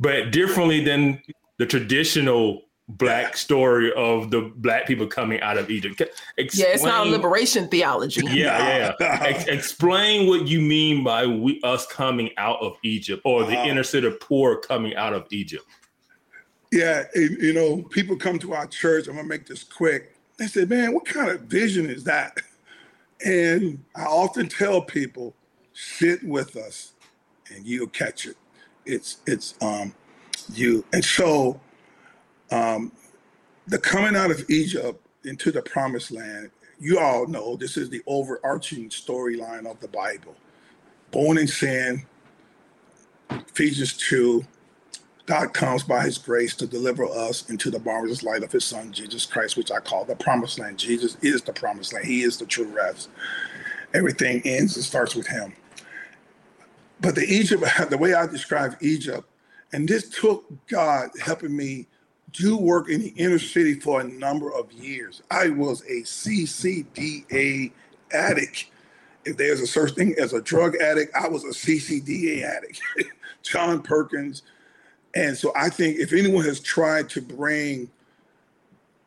but differently than the traditional black story of the black people coming out of Egypt. Explain, yeah, it's not liberation theology. Yeah, yeah. Ex- explain what you mean by we, us coming out of Egypt or the uh, inner city poor coming out of Egypt. Yeah, you know, people come to our church. I'm gonna make this quick. They say, "Man, what kind of vision is that?" And I often tell people, sit with us and you'll catch it. It's it's um you and so um the coming out of Egypt into the promised land, you all know this is the overarching storyline of the Bible. Born in sin, Ephesians 2, God comes by his grace to deliver us into the marvelous light of his son, Jesus Christ, which I call the promised land. Jesus is the promised land. He is the true rest. Everything ends and starts with him. But the Egypt, the way I describe Egypt, and this took God helping me do work in the inner city for a number of years. I was a CCDA addict. If there's a such thing as a drug addict, I was a CCDA addict. John Perkins. And so I think if anyone has tried to bring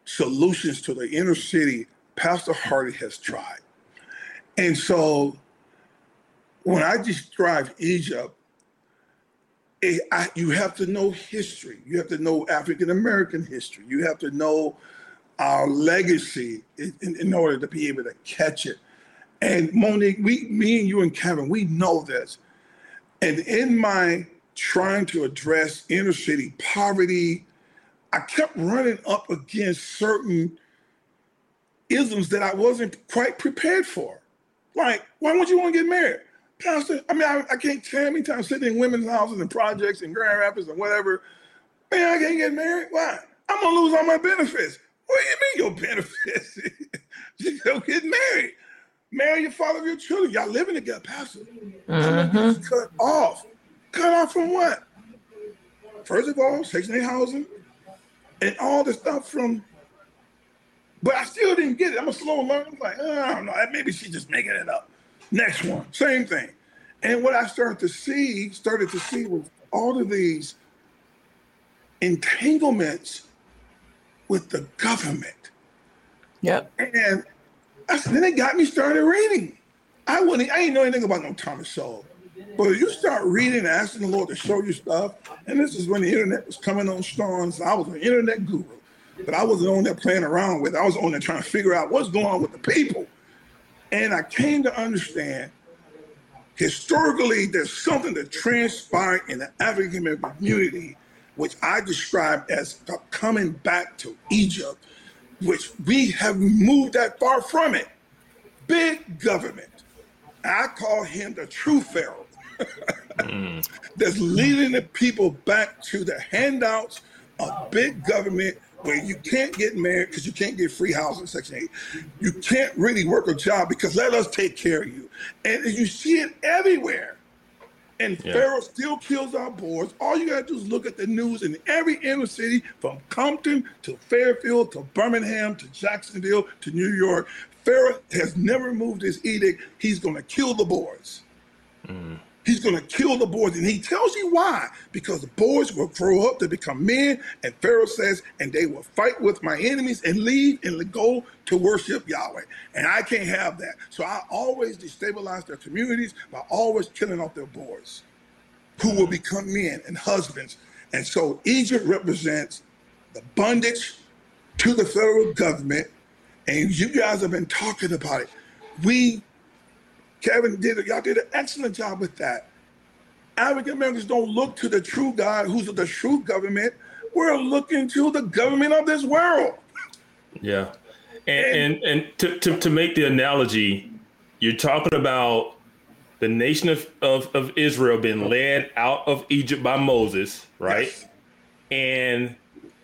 solutions to the inner city, Pastor Hardy has tried. And so when I describe Egypt, it, I, you have to know history. You have to know African American history. You have to know our legacy in, in, order to be able to catch it. And Monique, we, me and you and Kevin, we know this. And in my trying to address inner city poverty, I kept running up against certain isms that I wasn't quite prepared for. Like, why would you want to get married? Pastor, I mean, I, I can't tell how many times sitting in women's houses and projects and Grand Rapids and whatever. Man, I can't get married. Why? I'm gonna lose all my benefits. What do you mean your benefits? Just go get married. Marry your father of your children. Y'all living together, Pastor. Mm-hmm. Cut off. Cut off from what? First of all, Section 8 housing and all the stuff from but I still didn't get it. I'm a slow learner. I'm like, oh, I don't know. Maybe she's just making it up. Next one, same thing. And what I started to see, started to see was all of these entanglements with the government. Yep. And I, then it got me started reading. I wouldn't, I didn't know anything about no Thomas Sowell. But you start reading, and asking the Lord to show you stuff, and this is when the internet was coming on strong. So I was an internet guru, but I wasn't on there playing around with. It. I was on there trying to figure out what's going on with the people. And I came to understand historically there's something that transpired in the African American community, which I describe as coming back to Egypt, which we have moved that far from it. Big government. I call him the true Pharaoh. mm. That's leading the people back to the handouts of big government where you can't get married because you can't get free housing section 8 you can't really work a job because let us take care of you and you see it everywhere and yeah. Pharaoh still kills our boards. All you gotta do is look at the news in every inner city, from Compton to Fairfield to Birmingham to Jacksonville to New York. Pharaoh has never moved his edict. He's gonna kill the boys. Mm. He's going to kill the boys. And he tells you why. Because the boys will grow up to become men. And Pharaoh says, and they will fight with my enemies and leave and go to worship Yahweh. And I can't have that. So I always destabilize their communities by always killing off their boys who will become men and husbands. And so Egypt represents the bondage to the federal government. And you guys have been talking about it. We Kevin did it. Y'all did an excellent job with that. African Americans don't look to the true God, who's the true government. We're looking to the government of this world. Yeah, and and, and to, to to make the analogy, you're talking about the nation of, of, of Israel being led out of Egypt by Moses, right? Yes. And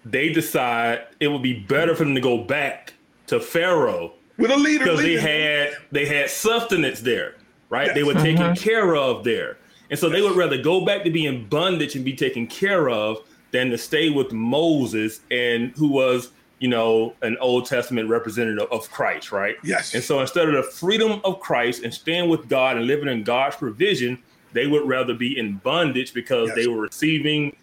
they decide it would be better for them to go back to Pharaoh with a leader because they had they had sustenance there, right? Yes. They were taken mm-hmm. care of there, and so yes. they would rather go back to being bondage and be taken care of than to stay with Moses and who was you know an Old Testament representative of Christ, right? Yes. And so instead of the freedom of Christ and staying with God and living in God's provision, they would rather be in bondage because yes. they were receiving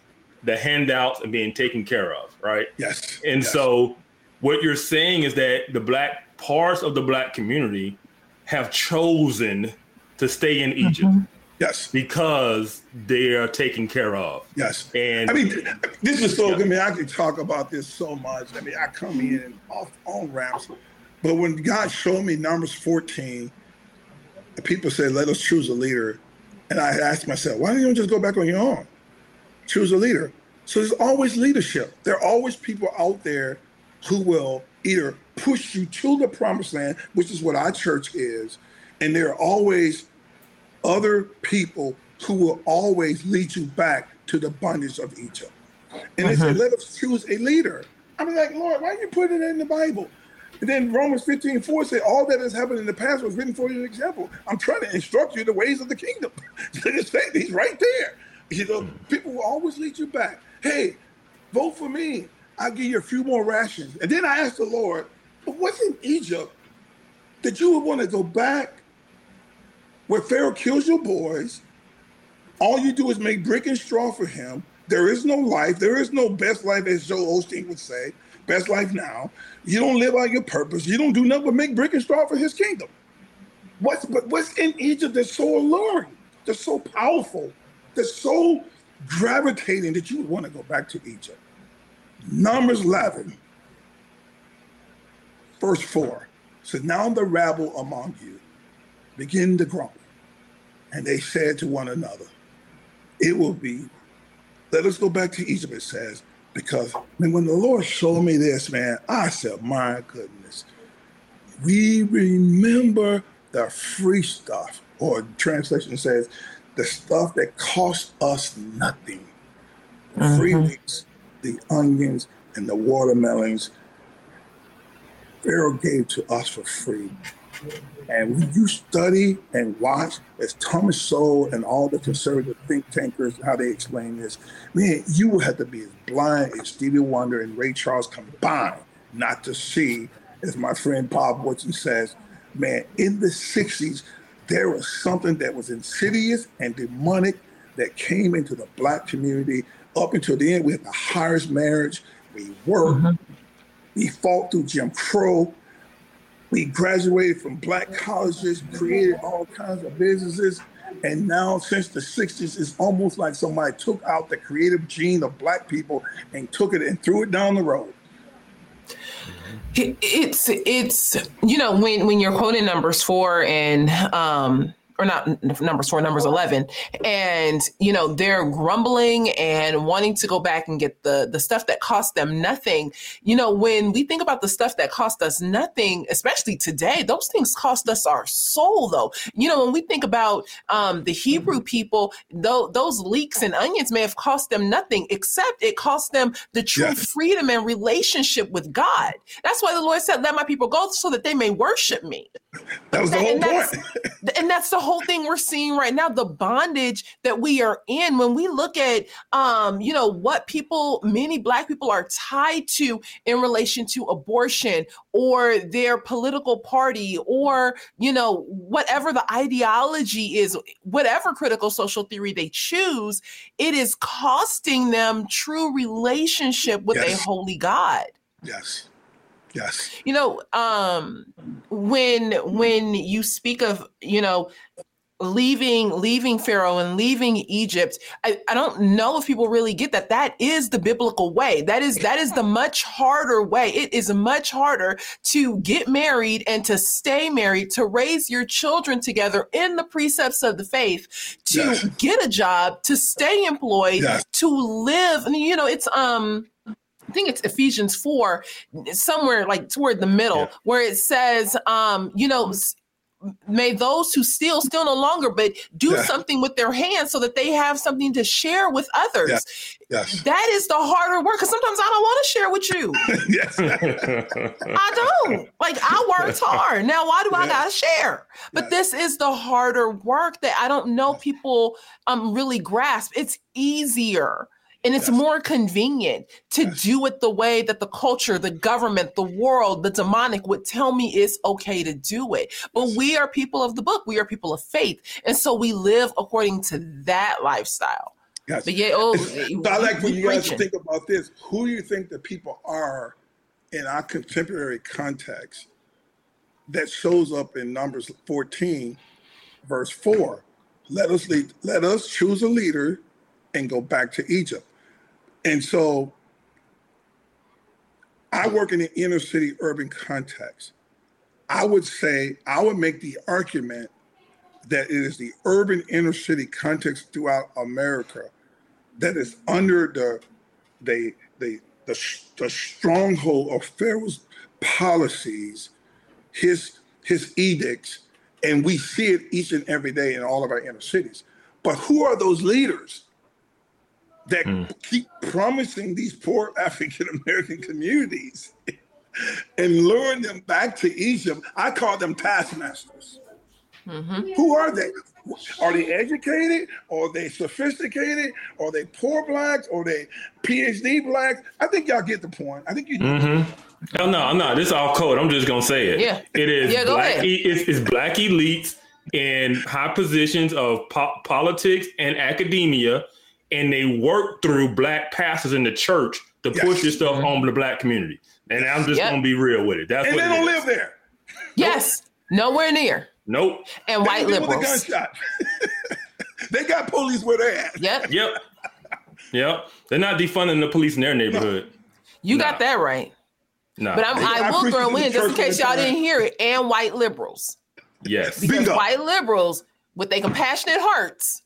the handouts and being taken care of, right? Yes. And yes. so what you're saying is that the black parts of the black community have chosen to stay in Egypt. Mm-hmm. Yes. Because they are taken care of. Yes. And I mean, this is so, yeah. I mean, I could talk about this so much. I mean, I come in off on ramps, but when God showed me Numbers 14, people say, let us choose a leader. And I ask myself, why don't you just go back on your own? Choose a leader. So there's always leadership. There are always people out there who will either push you to the promised land, which is what our church is, and there are always other people who will always lead you back to the bondage of Egypt. And they said, mm-hmm. let us choose a leader. I'm like, Lord, why are you putting it in the Bible? And then Romans 15, 4 said, all that has happened in the past was written for you an example. I'm trying to instruct you the ways of the kingdom. He's right there. You know, people will always lead you back. Hey, vote for me. I'll give you a few more rations. And then I asked the Lord, but what's in Egypt that you would want to go back where Pharaoh kills your boys? All you do is make brick and straw for him. There is no life. There is no best life, as Joel Osteen would say. Best life now. You don't live out your purpose. You don't do nothing but make brick and straw for his kingdom. What's but what's in Egypt that's so alluring, that's so powerful, that's so gravitating that you would want to go back to Egypt? Numbers 11, verse 4 says, Now the rabble among you begin to grumble. And they said to one another, It will be, let us go back to Egypt, it says, because when the Lord showed me this, man, I said, my goodness, we remember the free stuff, or translation says, the stuff that cost us nothing. Mm-hmm. free leeks, the onions, and the watermelons Pharaoh gave to us for free. And when you study and watch, as Thomas Sowell and all the conservative think tankers, how they explain this, man, you will have to be as blind as Stevie Wonder and Ray Charles combined not to see, as my friend Bob Woodson says, man, in the 60s, there was something that was insidious and demonic that came into the black community. Up until the end, we had the highest marriage, we worked, mm-hmm. we fought through Jim Crow, we graduated from black colleges, created all kinds of businesses. And now, since the 60s, it's almost like somebody took out the creative gene of black people and took it and threw it down the road. It's it's you know when when you're quoting numbers four and um or not numbers four, numbers 11. And, you know, they're grumbling and wanting to go back and get the, the stuff that cost them nothing. You know, when we think about the stuff that cost us nothing, especially today, those things cost us our soul, though. You know, when we think about um, the Hebrew people, though, those leeks and onions may have cost them nothing, except it cost them the true yes. freedom and relationship with God. That's why the Lord said, Let my people go so that they may worship me. That was the whole point. and that's the whole thing we're seeing right now the bondage that we are in when we look at um you know what people many black people are tied to in relation to abortion or their political party or you know whatever the ideology is whatever critical social theory they choose it is costing them true relationship with yes. a holy god yes Yes. You know, um, when when you speak of, you know, leaving leaving pharaoh and leaving egypt I, I don't know if people really get that that is the biblical way that is that is the much harder way it is much harder to get married and to stay married to raise your children together in the precepts of the faith to yes. get a job to stay employed yes. to live and you know it's um I think it's Ephesians 4, somewhere like toward the middle, yeah. where it says, um, you know, may those who steal steal no longer, but do yeah. something with their hands so that they have something to share with others. Yeah. Yes. That is the harder work because sometimes I don't want to share with you. yes. I don't. Like I worked hard. Now why do I gotta share? But this is the harder work that I don't know people um really grasp. It's easier and it's more convenient to do it the way that the culture, the government, the world, the demonic would tell me it's okay to do it. But we are people of the book. We are people of faith. And so we live according to that lifestyle. Yes. But yeah, oh, I like when you guys think about this. Who do you think the people are in our contemporary context that shows up in Numbers 14, verse 4? Let us lead, let us choose a leader and go back to Egypt. And so I work in the inner city urban context. I would say, I would make the argument that it is the urban inner city context throughout America that is under the the the the, the stronghold of Pharaoh's policies, his his edicts, and we see it each and every day in all of our inner cities. But who are those leaders that mm. keep promising these poor African American communities and luring them back to Egypt? I call them taskmasters. Mm-hmm. Who are they? Are they educated? Are they sophisticated? Are they poor blacks? Are they PhD blacks? I think y'all get the point. I think you. Mm-hmm. Oh, no, no, this is all code. I'm just gonna say it. Yeah, it is. Yeah, black. E- it's, it's, black elites in high positions of po- politics and academia, and they work through black pastors in the church to yes. push this stuff mm-hmm. on the black community. And I'm just yep. gonna be real with it. That's and they don't live there. Yes, nowhere near. Nope. And they white liberals. gunshot. they got police where they're at. Yep. Yep. Yep. They're not defunding the police in their neighborhood. You nah. got that right. No. But I'm, I, I will throw in just in case y'all didn't hear it, and white liberals. Yes. Because Bingo. white liberals, with their compassionate hearts,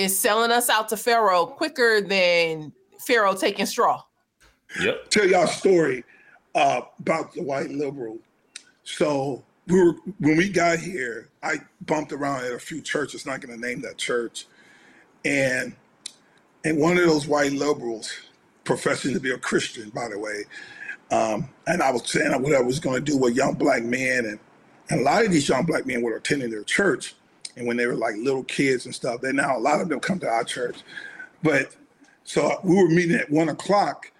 is selling us out to Pharaoh quicker than Pharaoh taking straw. Yep. Tell y'all a story uh, about the white liberal. So we were when we got here, I bumped around at a few churches, not gonna name that church. And and one of those white liberals, professing to be a Christian, by the way, um, and I was saying what I was going to do with young black men, and, and a lot of these young black men were attending their church, and when they were like little kids and stuff, They now a lot of them come to our church. But so we were meeting at one o'clock,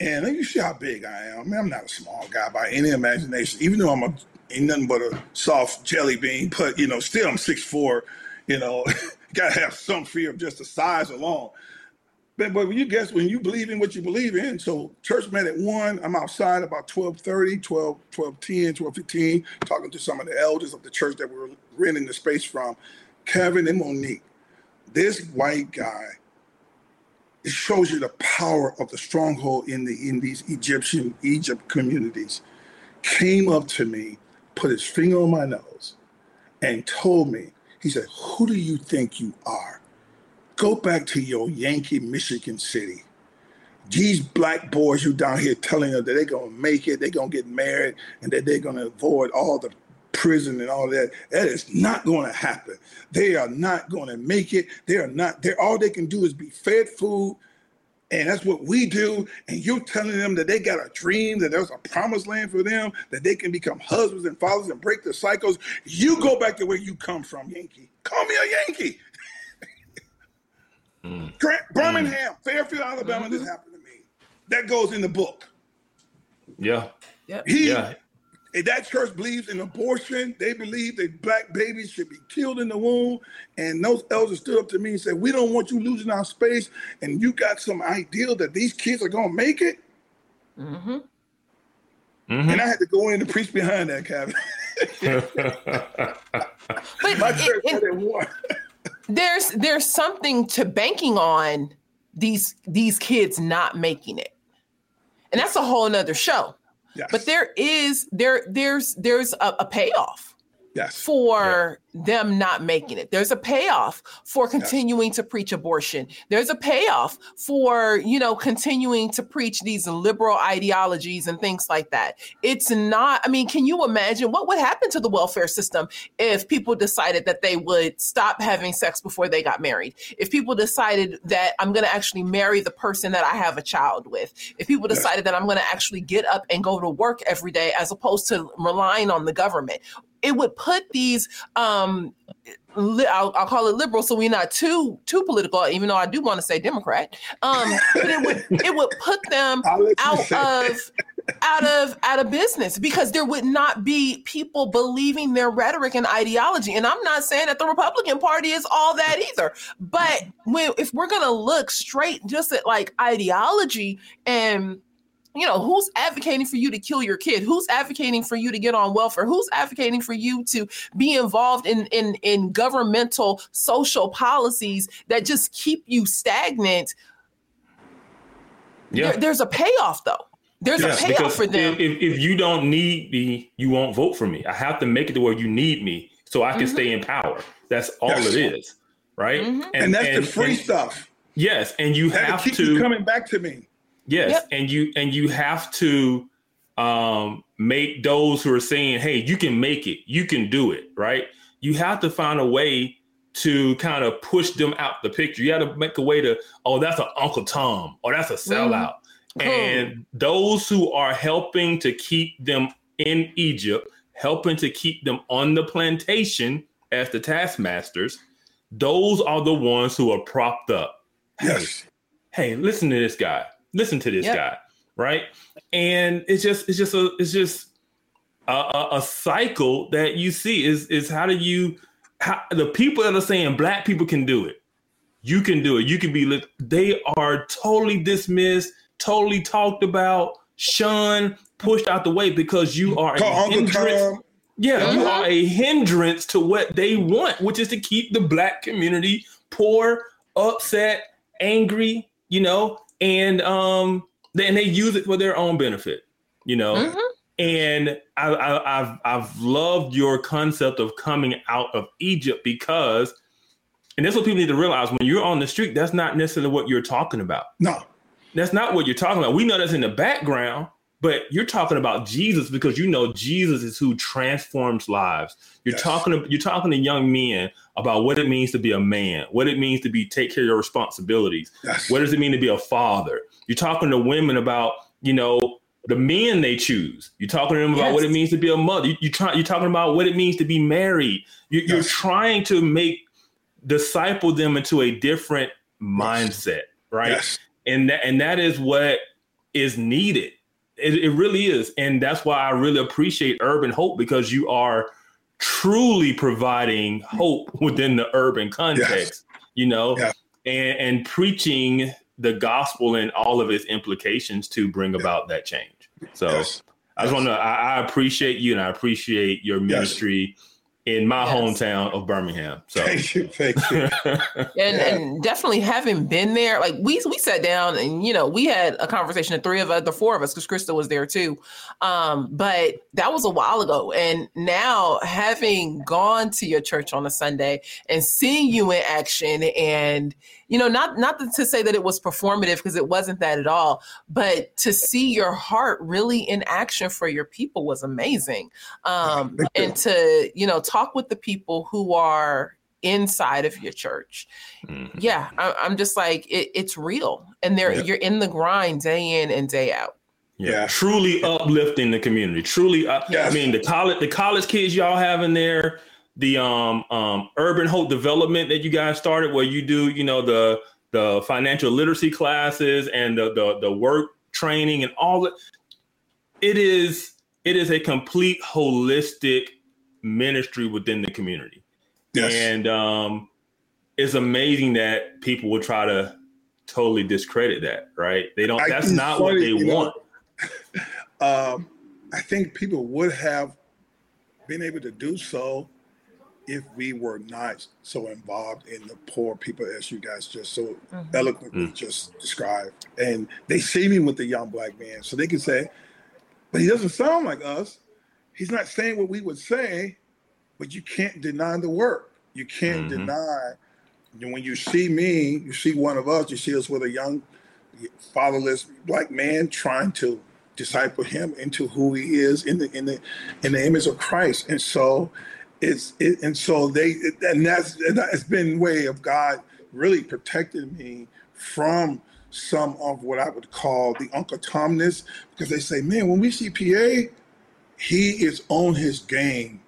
and you see how big I am. I mean, I'm not a small guy by any imagination, even though I'm a ain't nothing but a soft jelly bean. But you know, still I'm six four. You know, gotta have some fear of just the size alone. But, but you guess when you believe in what you believe in, so church met at one, I'm outside about 1230, 12, 12 10, 12 15, talking to some of the elders of the church that we're renting the space from, Kevin and Monique. This white guy, it shows you the power of the stronghold in the in these Egyptian Egypt communities, came up to me, put his finger on my nose, and told me, he said, Who do you think you are? Go back to your Yankee, Michigan city. These black boys you down here telling them that they're gonna make it, they're gonna get married, and that they're gonna avoid all the prison and all that. That is not going to happen. They are not going to make it. They are not. They all they can do is be fed food, and that's what we do. And you're telling them that they got a dream, that there's a promised land for them, that they can become husbands and fathers and break the cycles. You go back to where you come from, Yankee. Call me a Yankee. Mm. Birmingham, mm. Fairfield, Alabama. Mm-hmm. This happened to me. That goes in the book. Yeah. Yep. He, yeah. That church believes in abortion. They believe that black babies should be killed in the womb. And those elders stood up to me and said, "We don't want you losing our space. And you got some ideal that these kids are gonna make it." Mm-hmm. Mm-hmm. And I had to go in and preach behind that, Kevin. but My church it, it, there's there's something to banking on these these kids not making it. And that's a whole nother show. Yes. but there is there there's there's a, a payoff yes. for yeah. them not making it. There's a payoff for continuing yes. to preach abortion. There's a payoff for, you know, continuing to preach these liberal ideologies and things like that. It's not, I mean, can you imagine what would happen to the welfare system if people decided that they would stop having sex before they got married? If people decided that I'm going to actually marry the person that I have a child with? If people decided yes. that I'm going to actually get up and go to work every day as opposed to relying on the government? It would put these um li- I'll, I'll, call it liberal so we're not too too political even though i do want to say democrat um but it would it would put them out of out of out of business because there would not be people believing their rhetoric and ideology and i'm not saying that the republican party is all that either but when if we're gonna look straight just at like ideology and you know who's advocating for you to kill your kid who's advocating for you to get on welfare who's advocating for you to be involved in in in governmental social policies that just keep you stagnant yeah there, there's a payoff though there's yeah, a payoff for them if, if you don't need me you won't vote for me i have to make it to where you need me so I can mm-hmm. stay in power. That's all yes. it is, right? Mm-hmm. And, and, that's and, the free and, stuff. Yes, and you that have to keep coming back to me. Yes, yep. and you and you have to um, make those who are saying, "Hey, you can make it, you can do it," right? You have to find a way to kind of push them out the picture. You got to make a way to, oh, that's an Uncle Tom, or that's a sellout. Mm. Cool. And those who are helping to keep them in Egypt, helping to keep them on the plantation as the taskmasters, those are the ones who are propped up. Yes. Hey, hey listen to this guy. Listen to this yep. guy, right? And it's just, it's just a, it's just a, a, a cycle that you see. Is is how do you how, the people that are saying black people can do it, you can do it. You can be. They are totally dismissed, totally talked about, shunned, pushed out the way because you are a hindrance. Yeah, uh-huh. you are a hindrance to what they want, which is to keep the black community poor, upset, angry. You know, and um, and they use it for their own benefit. You know, mm-hmm. And I, I, I've I've loved your concept of coming out of Egypt because, and that's what people need to realize when you're on the street, that's not necessarily what you're talking about. No, that's not what you're talking about. We know that's in the background, but you're talking about Jesus because you know Jesus is who transforms lives. You're yes. talking to, you're talking to young men about what it means to be a man, what it means to be take care of your responsibilities. Yes. What does it mean to be a father? You're talking to women about, you know, the men they choose. You're talking to them about yes. what it means to be a mother. You, you try, you're talking about what it means to be married. You, yes. You're trying to make disciple them into a different mindset, right? Yes. And that and that is what is needed. It, it really is, and that's why I really appreciate Urban Hope because you are truly providing hope within the urban context. You know, and and preaching the gospel and all of its implications to bring about that change. So yes. I just want to, I, I, appreciate you and I appreciate your ministry. Yes in my yes. hometown of Birmingham. So thank you, thank you. and, yeah. and definitely having been there, like we we sat down and you know we had a conversation. The three of us, the four of us, because Krista was there too. Um, but that was a while ago, and now having gone to your church on a Sunday and seeing you in action and you know, not not to say that it was performative because it wasn't that at all, but to see your heart really in action for your people was amazing. Um, and to you know talk with the people who are inside of your church. Mm-hmm. Yeah, I, am just like it, it's real, and they're you're in the grind day in and day out. Yeah, yeah. truly uplifting the community. Truly, uh, yes. I mean the college the college kids y'all have in there the um, um, urban hope development that you guys started, where you do, you know, the the financial literacy classes and the the, the work training and all that. It is it is a complete holistic ministry within the community, yes. and um, it's amazing that people will try to totally discredit that. Right? They don't. I that's not what they want. Know, um, I think people would have been able to do so if we were not so involved in the poor people as you guys just so mm-hmm. eloquently mm. just described. And they see me with the young black man, so they can say, but he doesn't sound like us. He's not saying what we would say, but you can't deny the work. You can't mm-hmm. deny when you see me, you see one of us, you see us with a young fatherless black man trying to disciple him into who he is in the in the in the image of Christ. And so it's it, and so they and that's it's been way of God really protecting me from some of what I would call the Uncle Tomness because they say, man, when we see PA, he is on his game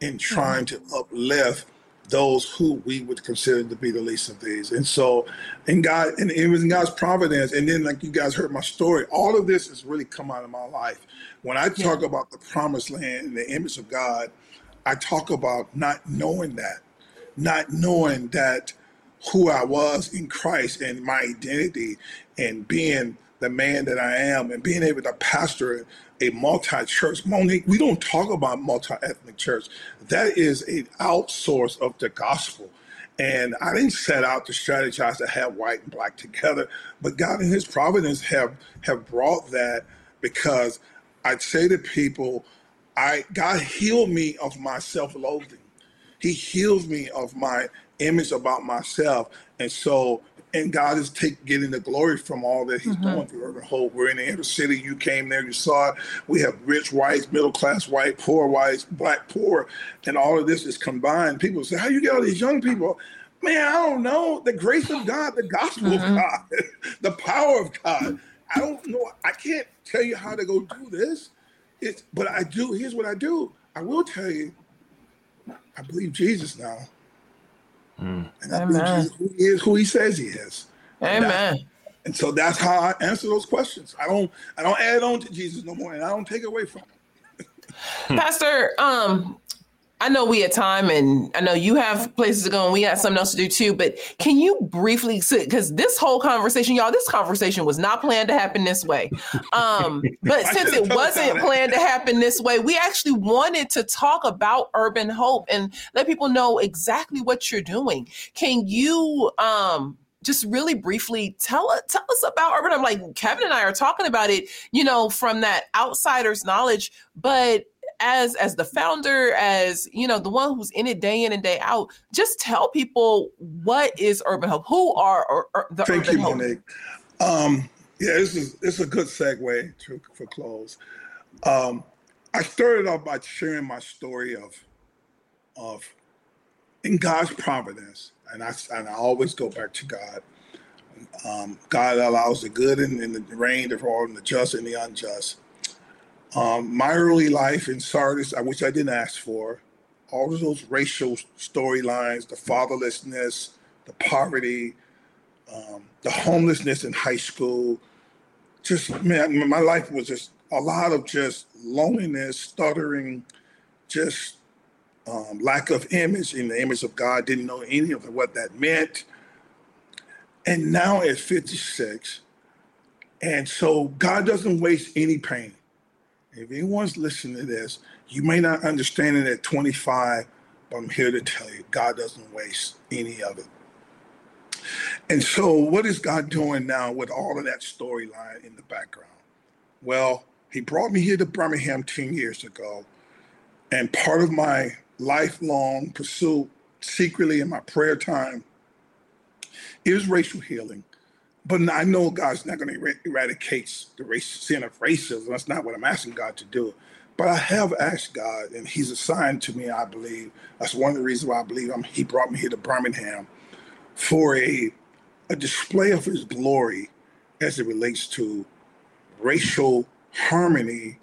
in trying mm-hmm. to uplift those who we would consider to be the least of these. And so, in God, and it was in God's providence. And then, like you guys heard my story, all of this has really come out of my life. When I talk yeah. about the promised land and the image of God, I talk about not knowing that, not knowing that who I was in Christ and my identity and being the man that I am and being able to pastor a multi-church. Monique, we don't talk about multi-ethnic church. That is an outsource of the gospel. And I didn't set out to strategize to have white and black together, but God in His providence have have brought that because I'd say to people, I God healed me of my self-loathing. He heals me of my image about myself. And so, and God is take, getting the glory from all that He's mm-hmm. doing through Urban Hope. We're in the inner city. You came there, you saw it. We have rich whites, middle class white, poor whites, black poor, and all of this is combined. People say, "How you get all these young people?" Man, I don't know. The grace of God, the gospel mm-hmm. of God, the power of God. I don't know. I can't tell you how to go do this. It's, but I do. Here's what I do. I will tell you. I believe Jesus now. Mm. And I Amen. believe Jesus who he is who he says he is. Amen. And, and so that's how I answer those questions. I don't I don't add on to Jesus no more and I don't take away from him. Pastor, um, I know we had time and I know you have places to go and we got something else to do too, but can you briefly sit because this whole conversation, y'all, this conversation was not planned to happen this way. Um, but since it wasn't planned to happen this way, we actually wanted to talk about urban hope and let people know exactly what you're doing. Can you um just really briefly tell tell us about urban. I'm like Kevin and I are talking about it, you know, from that outsider's knowledge, but as as the founder, as you know, the one who's in it day in and day out, just tell people what is Urban Hope. Who are or, or the Thank Urban you, Hope? Monique. Um, yeah, this is this is a good segue to for close. Um, I started off by sharing my story of of in God's providence, and I and I always go back to God. Um, God allows the good and, and the rain to fall on the just and the unjust. Um, my early life in Sardis, which I didn't ask for, all of those racial storylines, the fatherlessness, the poverty, um, the homelessness in high school, just man, my life was just a lot of just loneliness, stuttering, just um, lack of image in the image of God. Didn't know any of what that meant. And now at 56, and so God doesn't waste any pain. If anyone's listening to this, you may not understand it at 25, but I'm here to tell you God doesn't waste any of it. And so, what is God doing now with all of that storyline in the background? Well, He brought me here to Birmingham 10 years ago. And part of my lifelong pursuit, secretly in my prayer time, is racial healing. But I know God's not going to eradicate the race, sin of racism. That's not what I'm asking God to do. But I have asked God, and He's assigned to me, I believe. That's one of the reasons why I believe I'm, He brought me here to Birmingham for a, a display of His glory as it relates to racial harmony,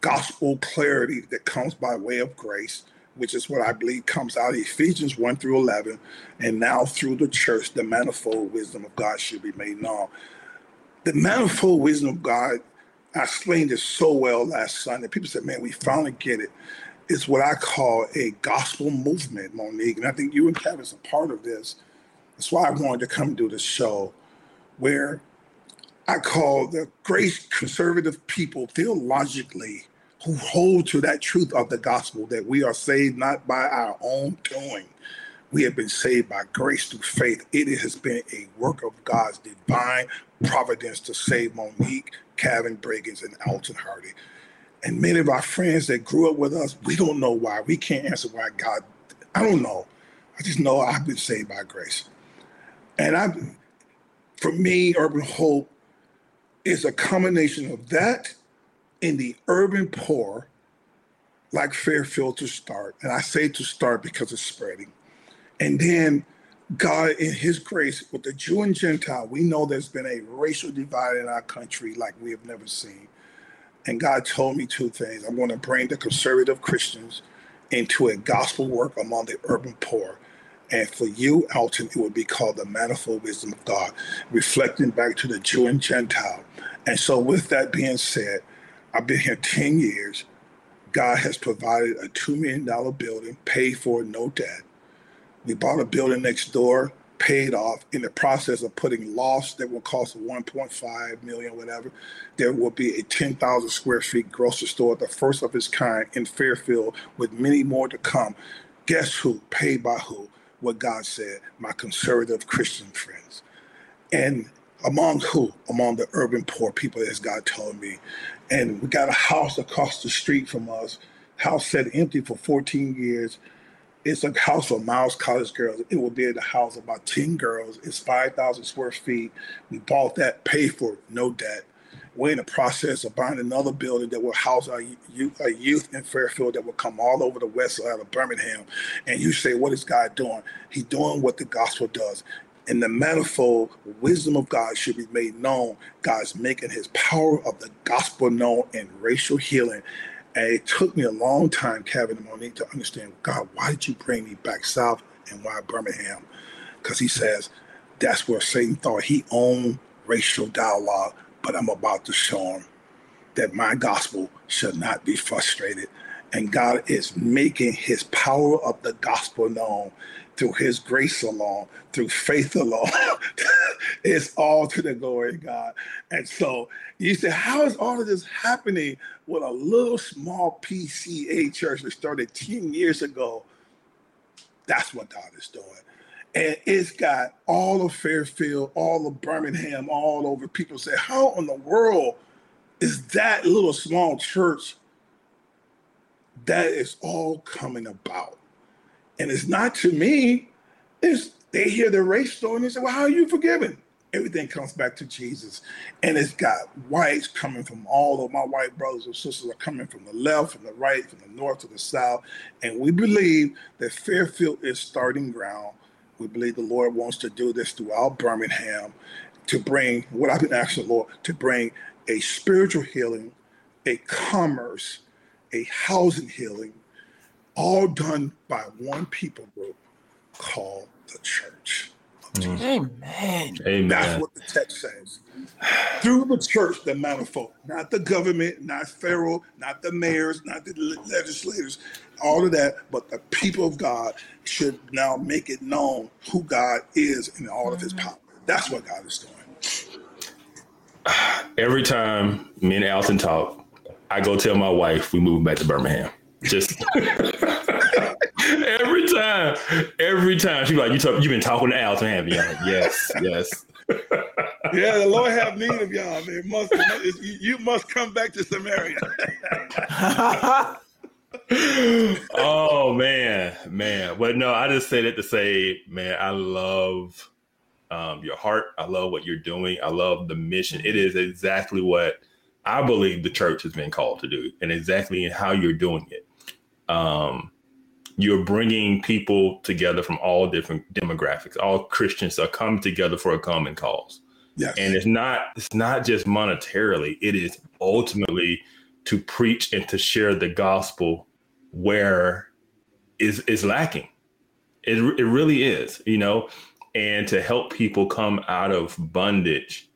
gospel clarity that comes by way of grace, which is what I believe comes out of Ephesians 1 through 11. And now through the church, the manifold wisdom of God should be made known. The manifold wisdom of God, I explained it so well last Sunday. People said, man, we finally get it. It's what I call a gospel movement, Monique. And I think you and Kevin's a part of this. That's why I wanted to come do this show where I call the great conservative people theologically who hold to that truth of the gospel that we are saved not by our own doing. We have been saved by grace through faith. It has been a work of God's divine providence to save Monique, Kevin Briggins, and Alton Hardy. And many of our friends that grew up with us, we don't know why. We can't answer why God, I don't know. I just know I've been saved by grace. And I, for me, Urban Hope is a combination of that in the urban poor, like Fairfield to start. And I say to start because it's spreading. And then God, in His grace, with the Jew and Gentile, we know there's been a racial divide in our country like we have never seen. And God told me two things. I'm going to bring the conservative Christians into a gospel work among the urban poor. And for you, Alton, it would be called the manifold wisdom of God, reflecting back to the Jew and Gentile. And so, with that being said, I've been here 10 years. God has provided a $2 million building, paid for, no debt. We bought a building next door, paid off. In the process of putting lofts that will cost 1.5 million, whatever, there will be a 10,000 square feet grocery store, the first of its kind in Fairfield, with many more to come. Guess who? Paid by who? What God said, my conservative Christian friends. And among who? Among the urban poor people, as God told me and we got a house across the street from us. House sat empty for 14 years. It's a house for Miles College girls. It will be to house of about 10 girls. It's 5,000 square feet. We bought that, paid for it, no debt. We're in the process of buying another building that will house our youth, our youth in Fairfield that will come all over the west side of Birmingham. And you say, what is God doing? He's doing what the gospel does. And the manifold wisdom of God should be made known. God's making his power of the gospel known in racial healing. And it took me a long time, Kevin and Monique, to understand God, why did you bring me back south and why Birmingham? Because he says that's where Satan thought he owned racial dialogue but I'm about to show him that my gospel should not be frustrated. And God is making his power of the gospel known through his grace alone, through faith alone. it's all to the glory of God. And so you say, how is all of this happening with a little small PCA church that started 10 years ago? That's what God is doing and it's got all of Fairfield, all of Birmingham, all over. People say, How in the world is that little small church that is all coming about? And it's not to me, it's they hear the race story and they say, Well, how are you forgiven? Everything comes back to Jesus. And it's got whites coming from all of my white brothers and sisters are coming from the left, from the right, from the north to the south. And we believe that Fairfield is starting ground we believe the Lord wants to do this throughout Birmingham to bring what I've been asking the Lord to bring a spiritual healing, a commerce, a housing healing, all done by one people group called the church. Mm. Amen. Amen. That's what the text says. Through the church, the manifold, not the government, not Pharaoh, not the mayors, not the legislators, all of that, but the people of God should now make it known who God is in all of his mm-hmm. power. That's what God is doing. Every time me and Alton talk, I go tell my wife we move back to Birmingham. Just every time, every time she's like, "You talk, you've been talking to Alton, have you?" Like, yes, yes. yeah, the Lord have need of y'all. Man. Must you must come back to Samaria. oh man, man. But no, I just said it to say, man, I love um, your heart. I love what you're doing. I love the mission. It is exactly what I believe the church has been called to do, and exactly how you're doing it. Um, you're bringing people together from all different demographics. All Christians are coming together for a common cause. Yes. And it's not it's not just monetarily. It is ultimately to preach and to share the gospel where is is lacking. It it really is, you know, and to help people come out of bondage,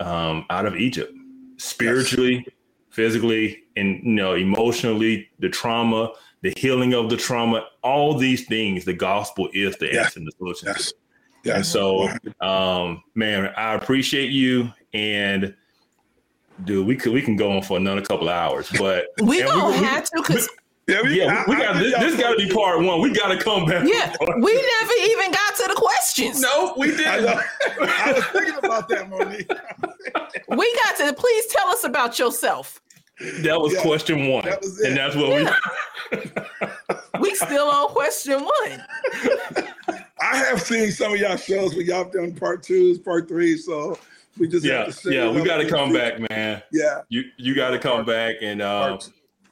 um, out of Egypt, spiritually, yes. Physically, and you know, emotionally, the trauma, the healing of the trauma, all these things, the gospel is the yeah. answer and the solution. Yes. yes. And so, um, man, I appreciate you and dude, we could we can go on for another couple hours, but we don't we, have to because yeah, we, yeah, we, we got this. This got to be part one. We got to come back. Yeah, we never even got to the questions. No, we didn't. I, I was thinking about that, Monique. we got to. Please tell us about yourself. That was yeah, question one, that was and that's what yeah. we. we still on question one. I have seen some of y'all shows where y'all done part twos, part threes, so we just yeah, yeah. We got to come back, man. Yeah, you you got to come back and. Um,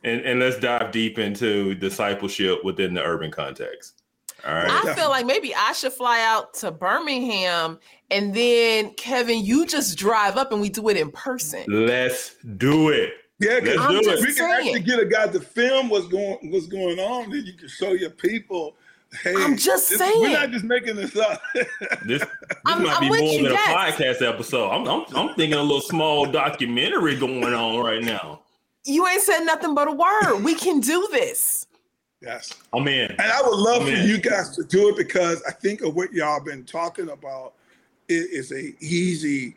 and, and let's dive deep into discipleship within the urban context. All right. I feel like maybe I should fly out to Birmingham and then Kevin, you just drive up and we do it in person. Let's do it. Yeah, because we can actually get a guy to film what's going what's going on. Then you can show your people. Hey, I'm just this, saying. We're not just making this up. this this I'm, might I'm be more than a podcast episode. I'm, I'm I'm thinking a little small documentary going on right now you ain't said nothing but a word. we can do this. Yes. I'm in. And I would love I'm for in. you guys to do it because I think of what y'all been talking about. It is a easy,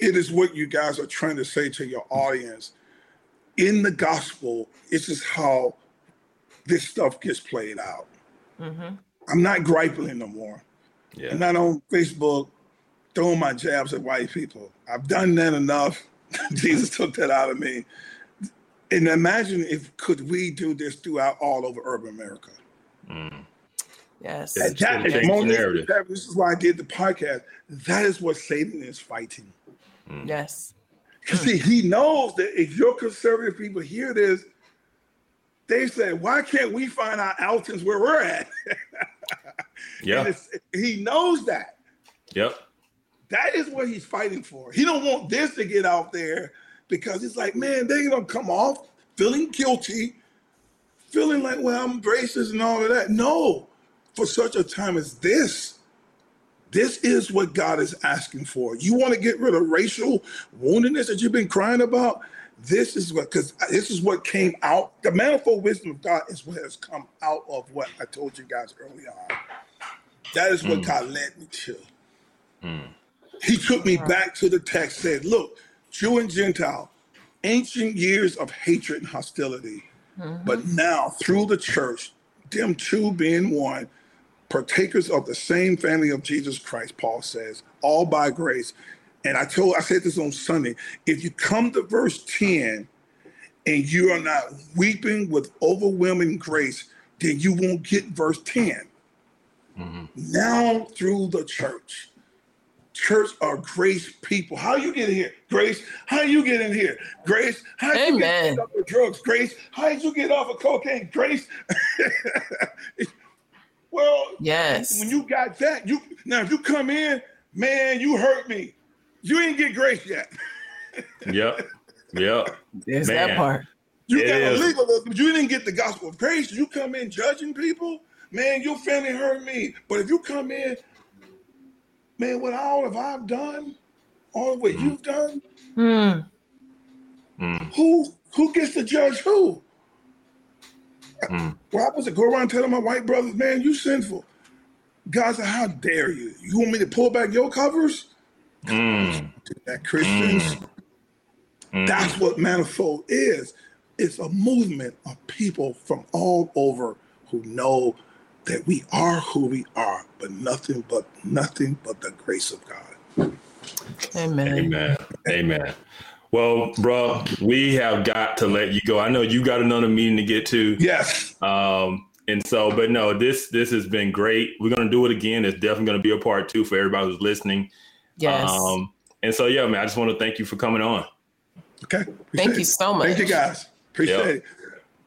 it is what you guys are trying to say to your audience. In the gospel, it's just how this stuff gets played out. Mm-hmm. I'm not griping no more. Yeah. I'm not on Facebook throwing my jabs at white people. I've done that enough. Jesus took that out of me and imagine if could we do this throughout all over urban America. Mm. Yes. And that is, that, this is why I did the podcast. That is what Satan is fighting. Mm. Yes. Because see, he knows that if your conservative people hear this, they say, why can't we find our Altons where we're at? yeah. He knows that. Yep. That is what he's fighting for. He don't want this to get out there because it's like, man, they're gonna come off feeling guilty, feeling like, well, I'm racist and all of that. No, for such a time as this, this is what God is asking for. You want to get rid of racial woundedness that you've been crying about? This is what, because this is what came out. The manifold wisdom of God is what has come out of what I told you guys early on. That is what mm. God led me to. Mm. He took me back to the text, said, Look, Jew and Gentile, ancient years of hatred and hostility. Mm-hmm. But now, through the church, them two being one, partakers of the same family of Jesus Christ, Paul says, all by grace. And I told, I said this on Sunday. If you come to verse 10 and you are not weeping with overwhelming grace, then you won't get verse 10. Mm-hmm. Now through the church church are grace people. How you get in here? Grace. How you get in here? Grace. How you get off of drugs? Grace. How did you get off of cocaine? Grace. well, yes. When you got that, you now if you come in, man, you hurt me. You ain't get grace yet. yep. Yep. There's man. that part. You it got is. a legal, but you didn't get the gospel of grace. You come in judging people, man. Your family hurt me, but if you come in man, what all have I've done, all what mm. you've done, mm. who who gets to judge who? Mm. Well, I was to go around telling my white brothers, man, you sinful. God said, how dare you? You want me to pull back your covers? Mm. That Christians. Mm. mm. That's what manifold is. It's a movement of people from all over who know that we are who we are, but nothing but nothing but the grace of God. Amen. Amen. Amen. Well, bro, we have got to let you go. I know you got another meeting to get to. Yes. Um, and so, but no, this this has been great. We're gonna do it again. It's definitely gonna be a part two for everybody who's listening. Yes. Um, and so, yeah, man, I just want to thank you for coming on. Okay. Thank you so much. Thank you, guys. Appreciate yep. it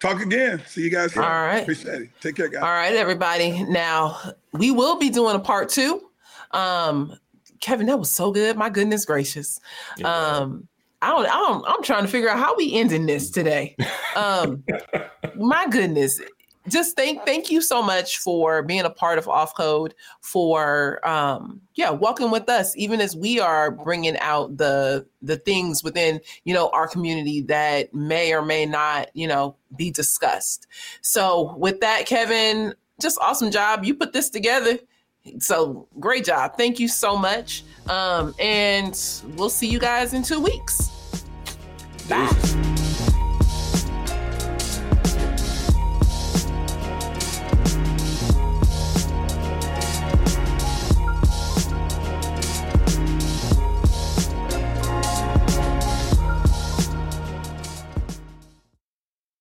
talk again. See you guys. All right. Appreciate it. Take care, guys. All right, everybody. Now we will be doing a part two. Um, Kevin, that was so good. My goodness gracious. Um, I don't, I don't, I'm trying to figure out how we ending this today. Um, my goodness. Just thank thank you so much for being a part of off code for um yeah walking with us even as we are bringing out the the things within you know our community that may or may not you know be discussed. So with that kevin just awesome job. You put this together. So great job. Thank you so much. Um and we'll see you guys in two weeks bye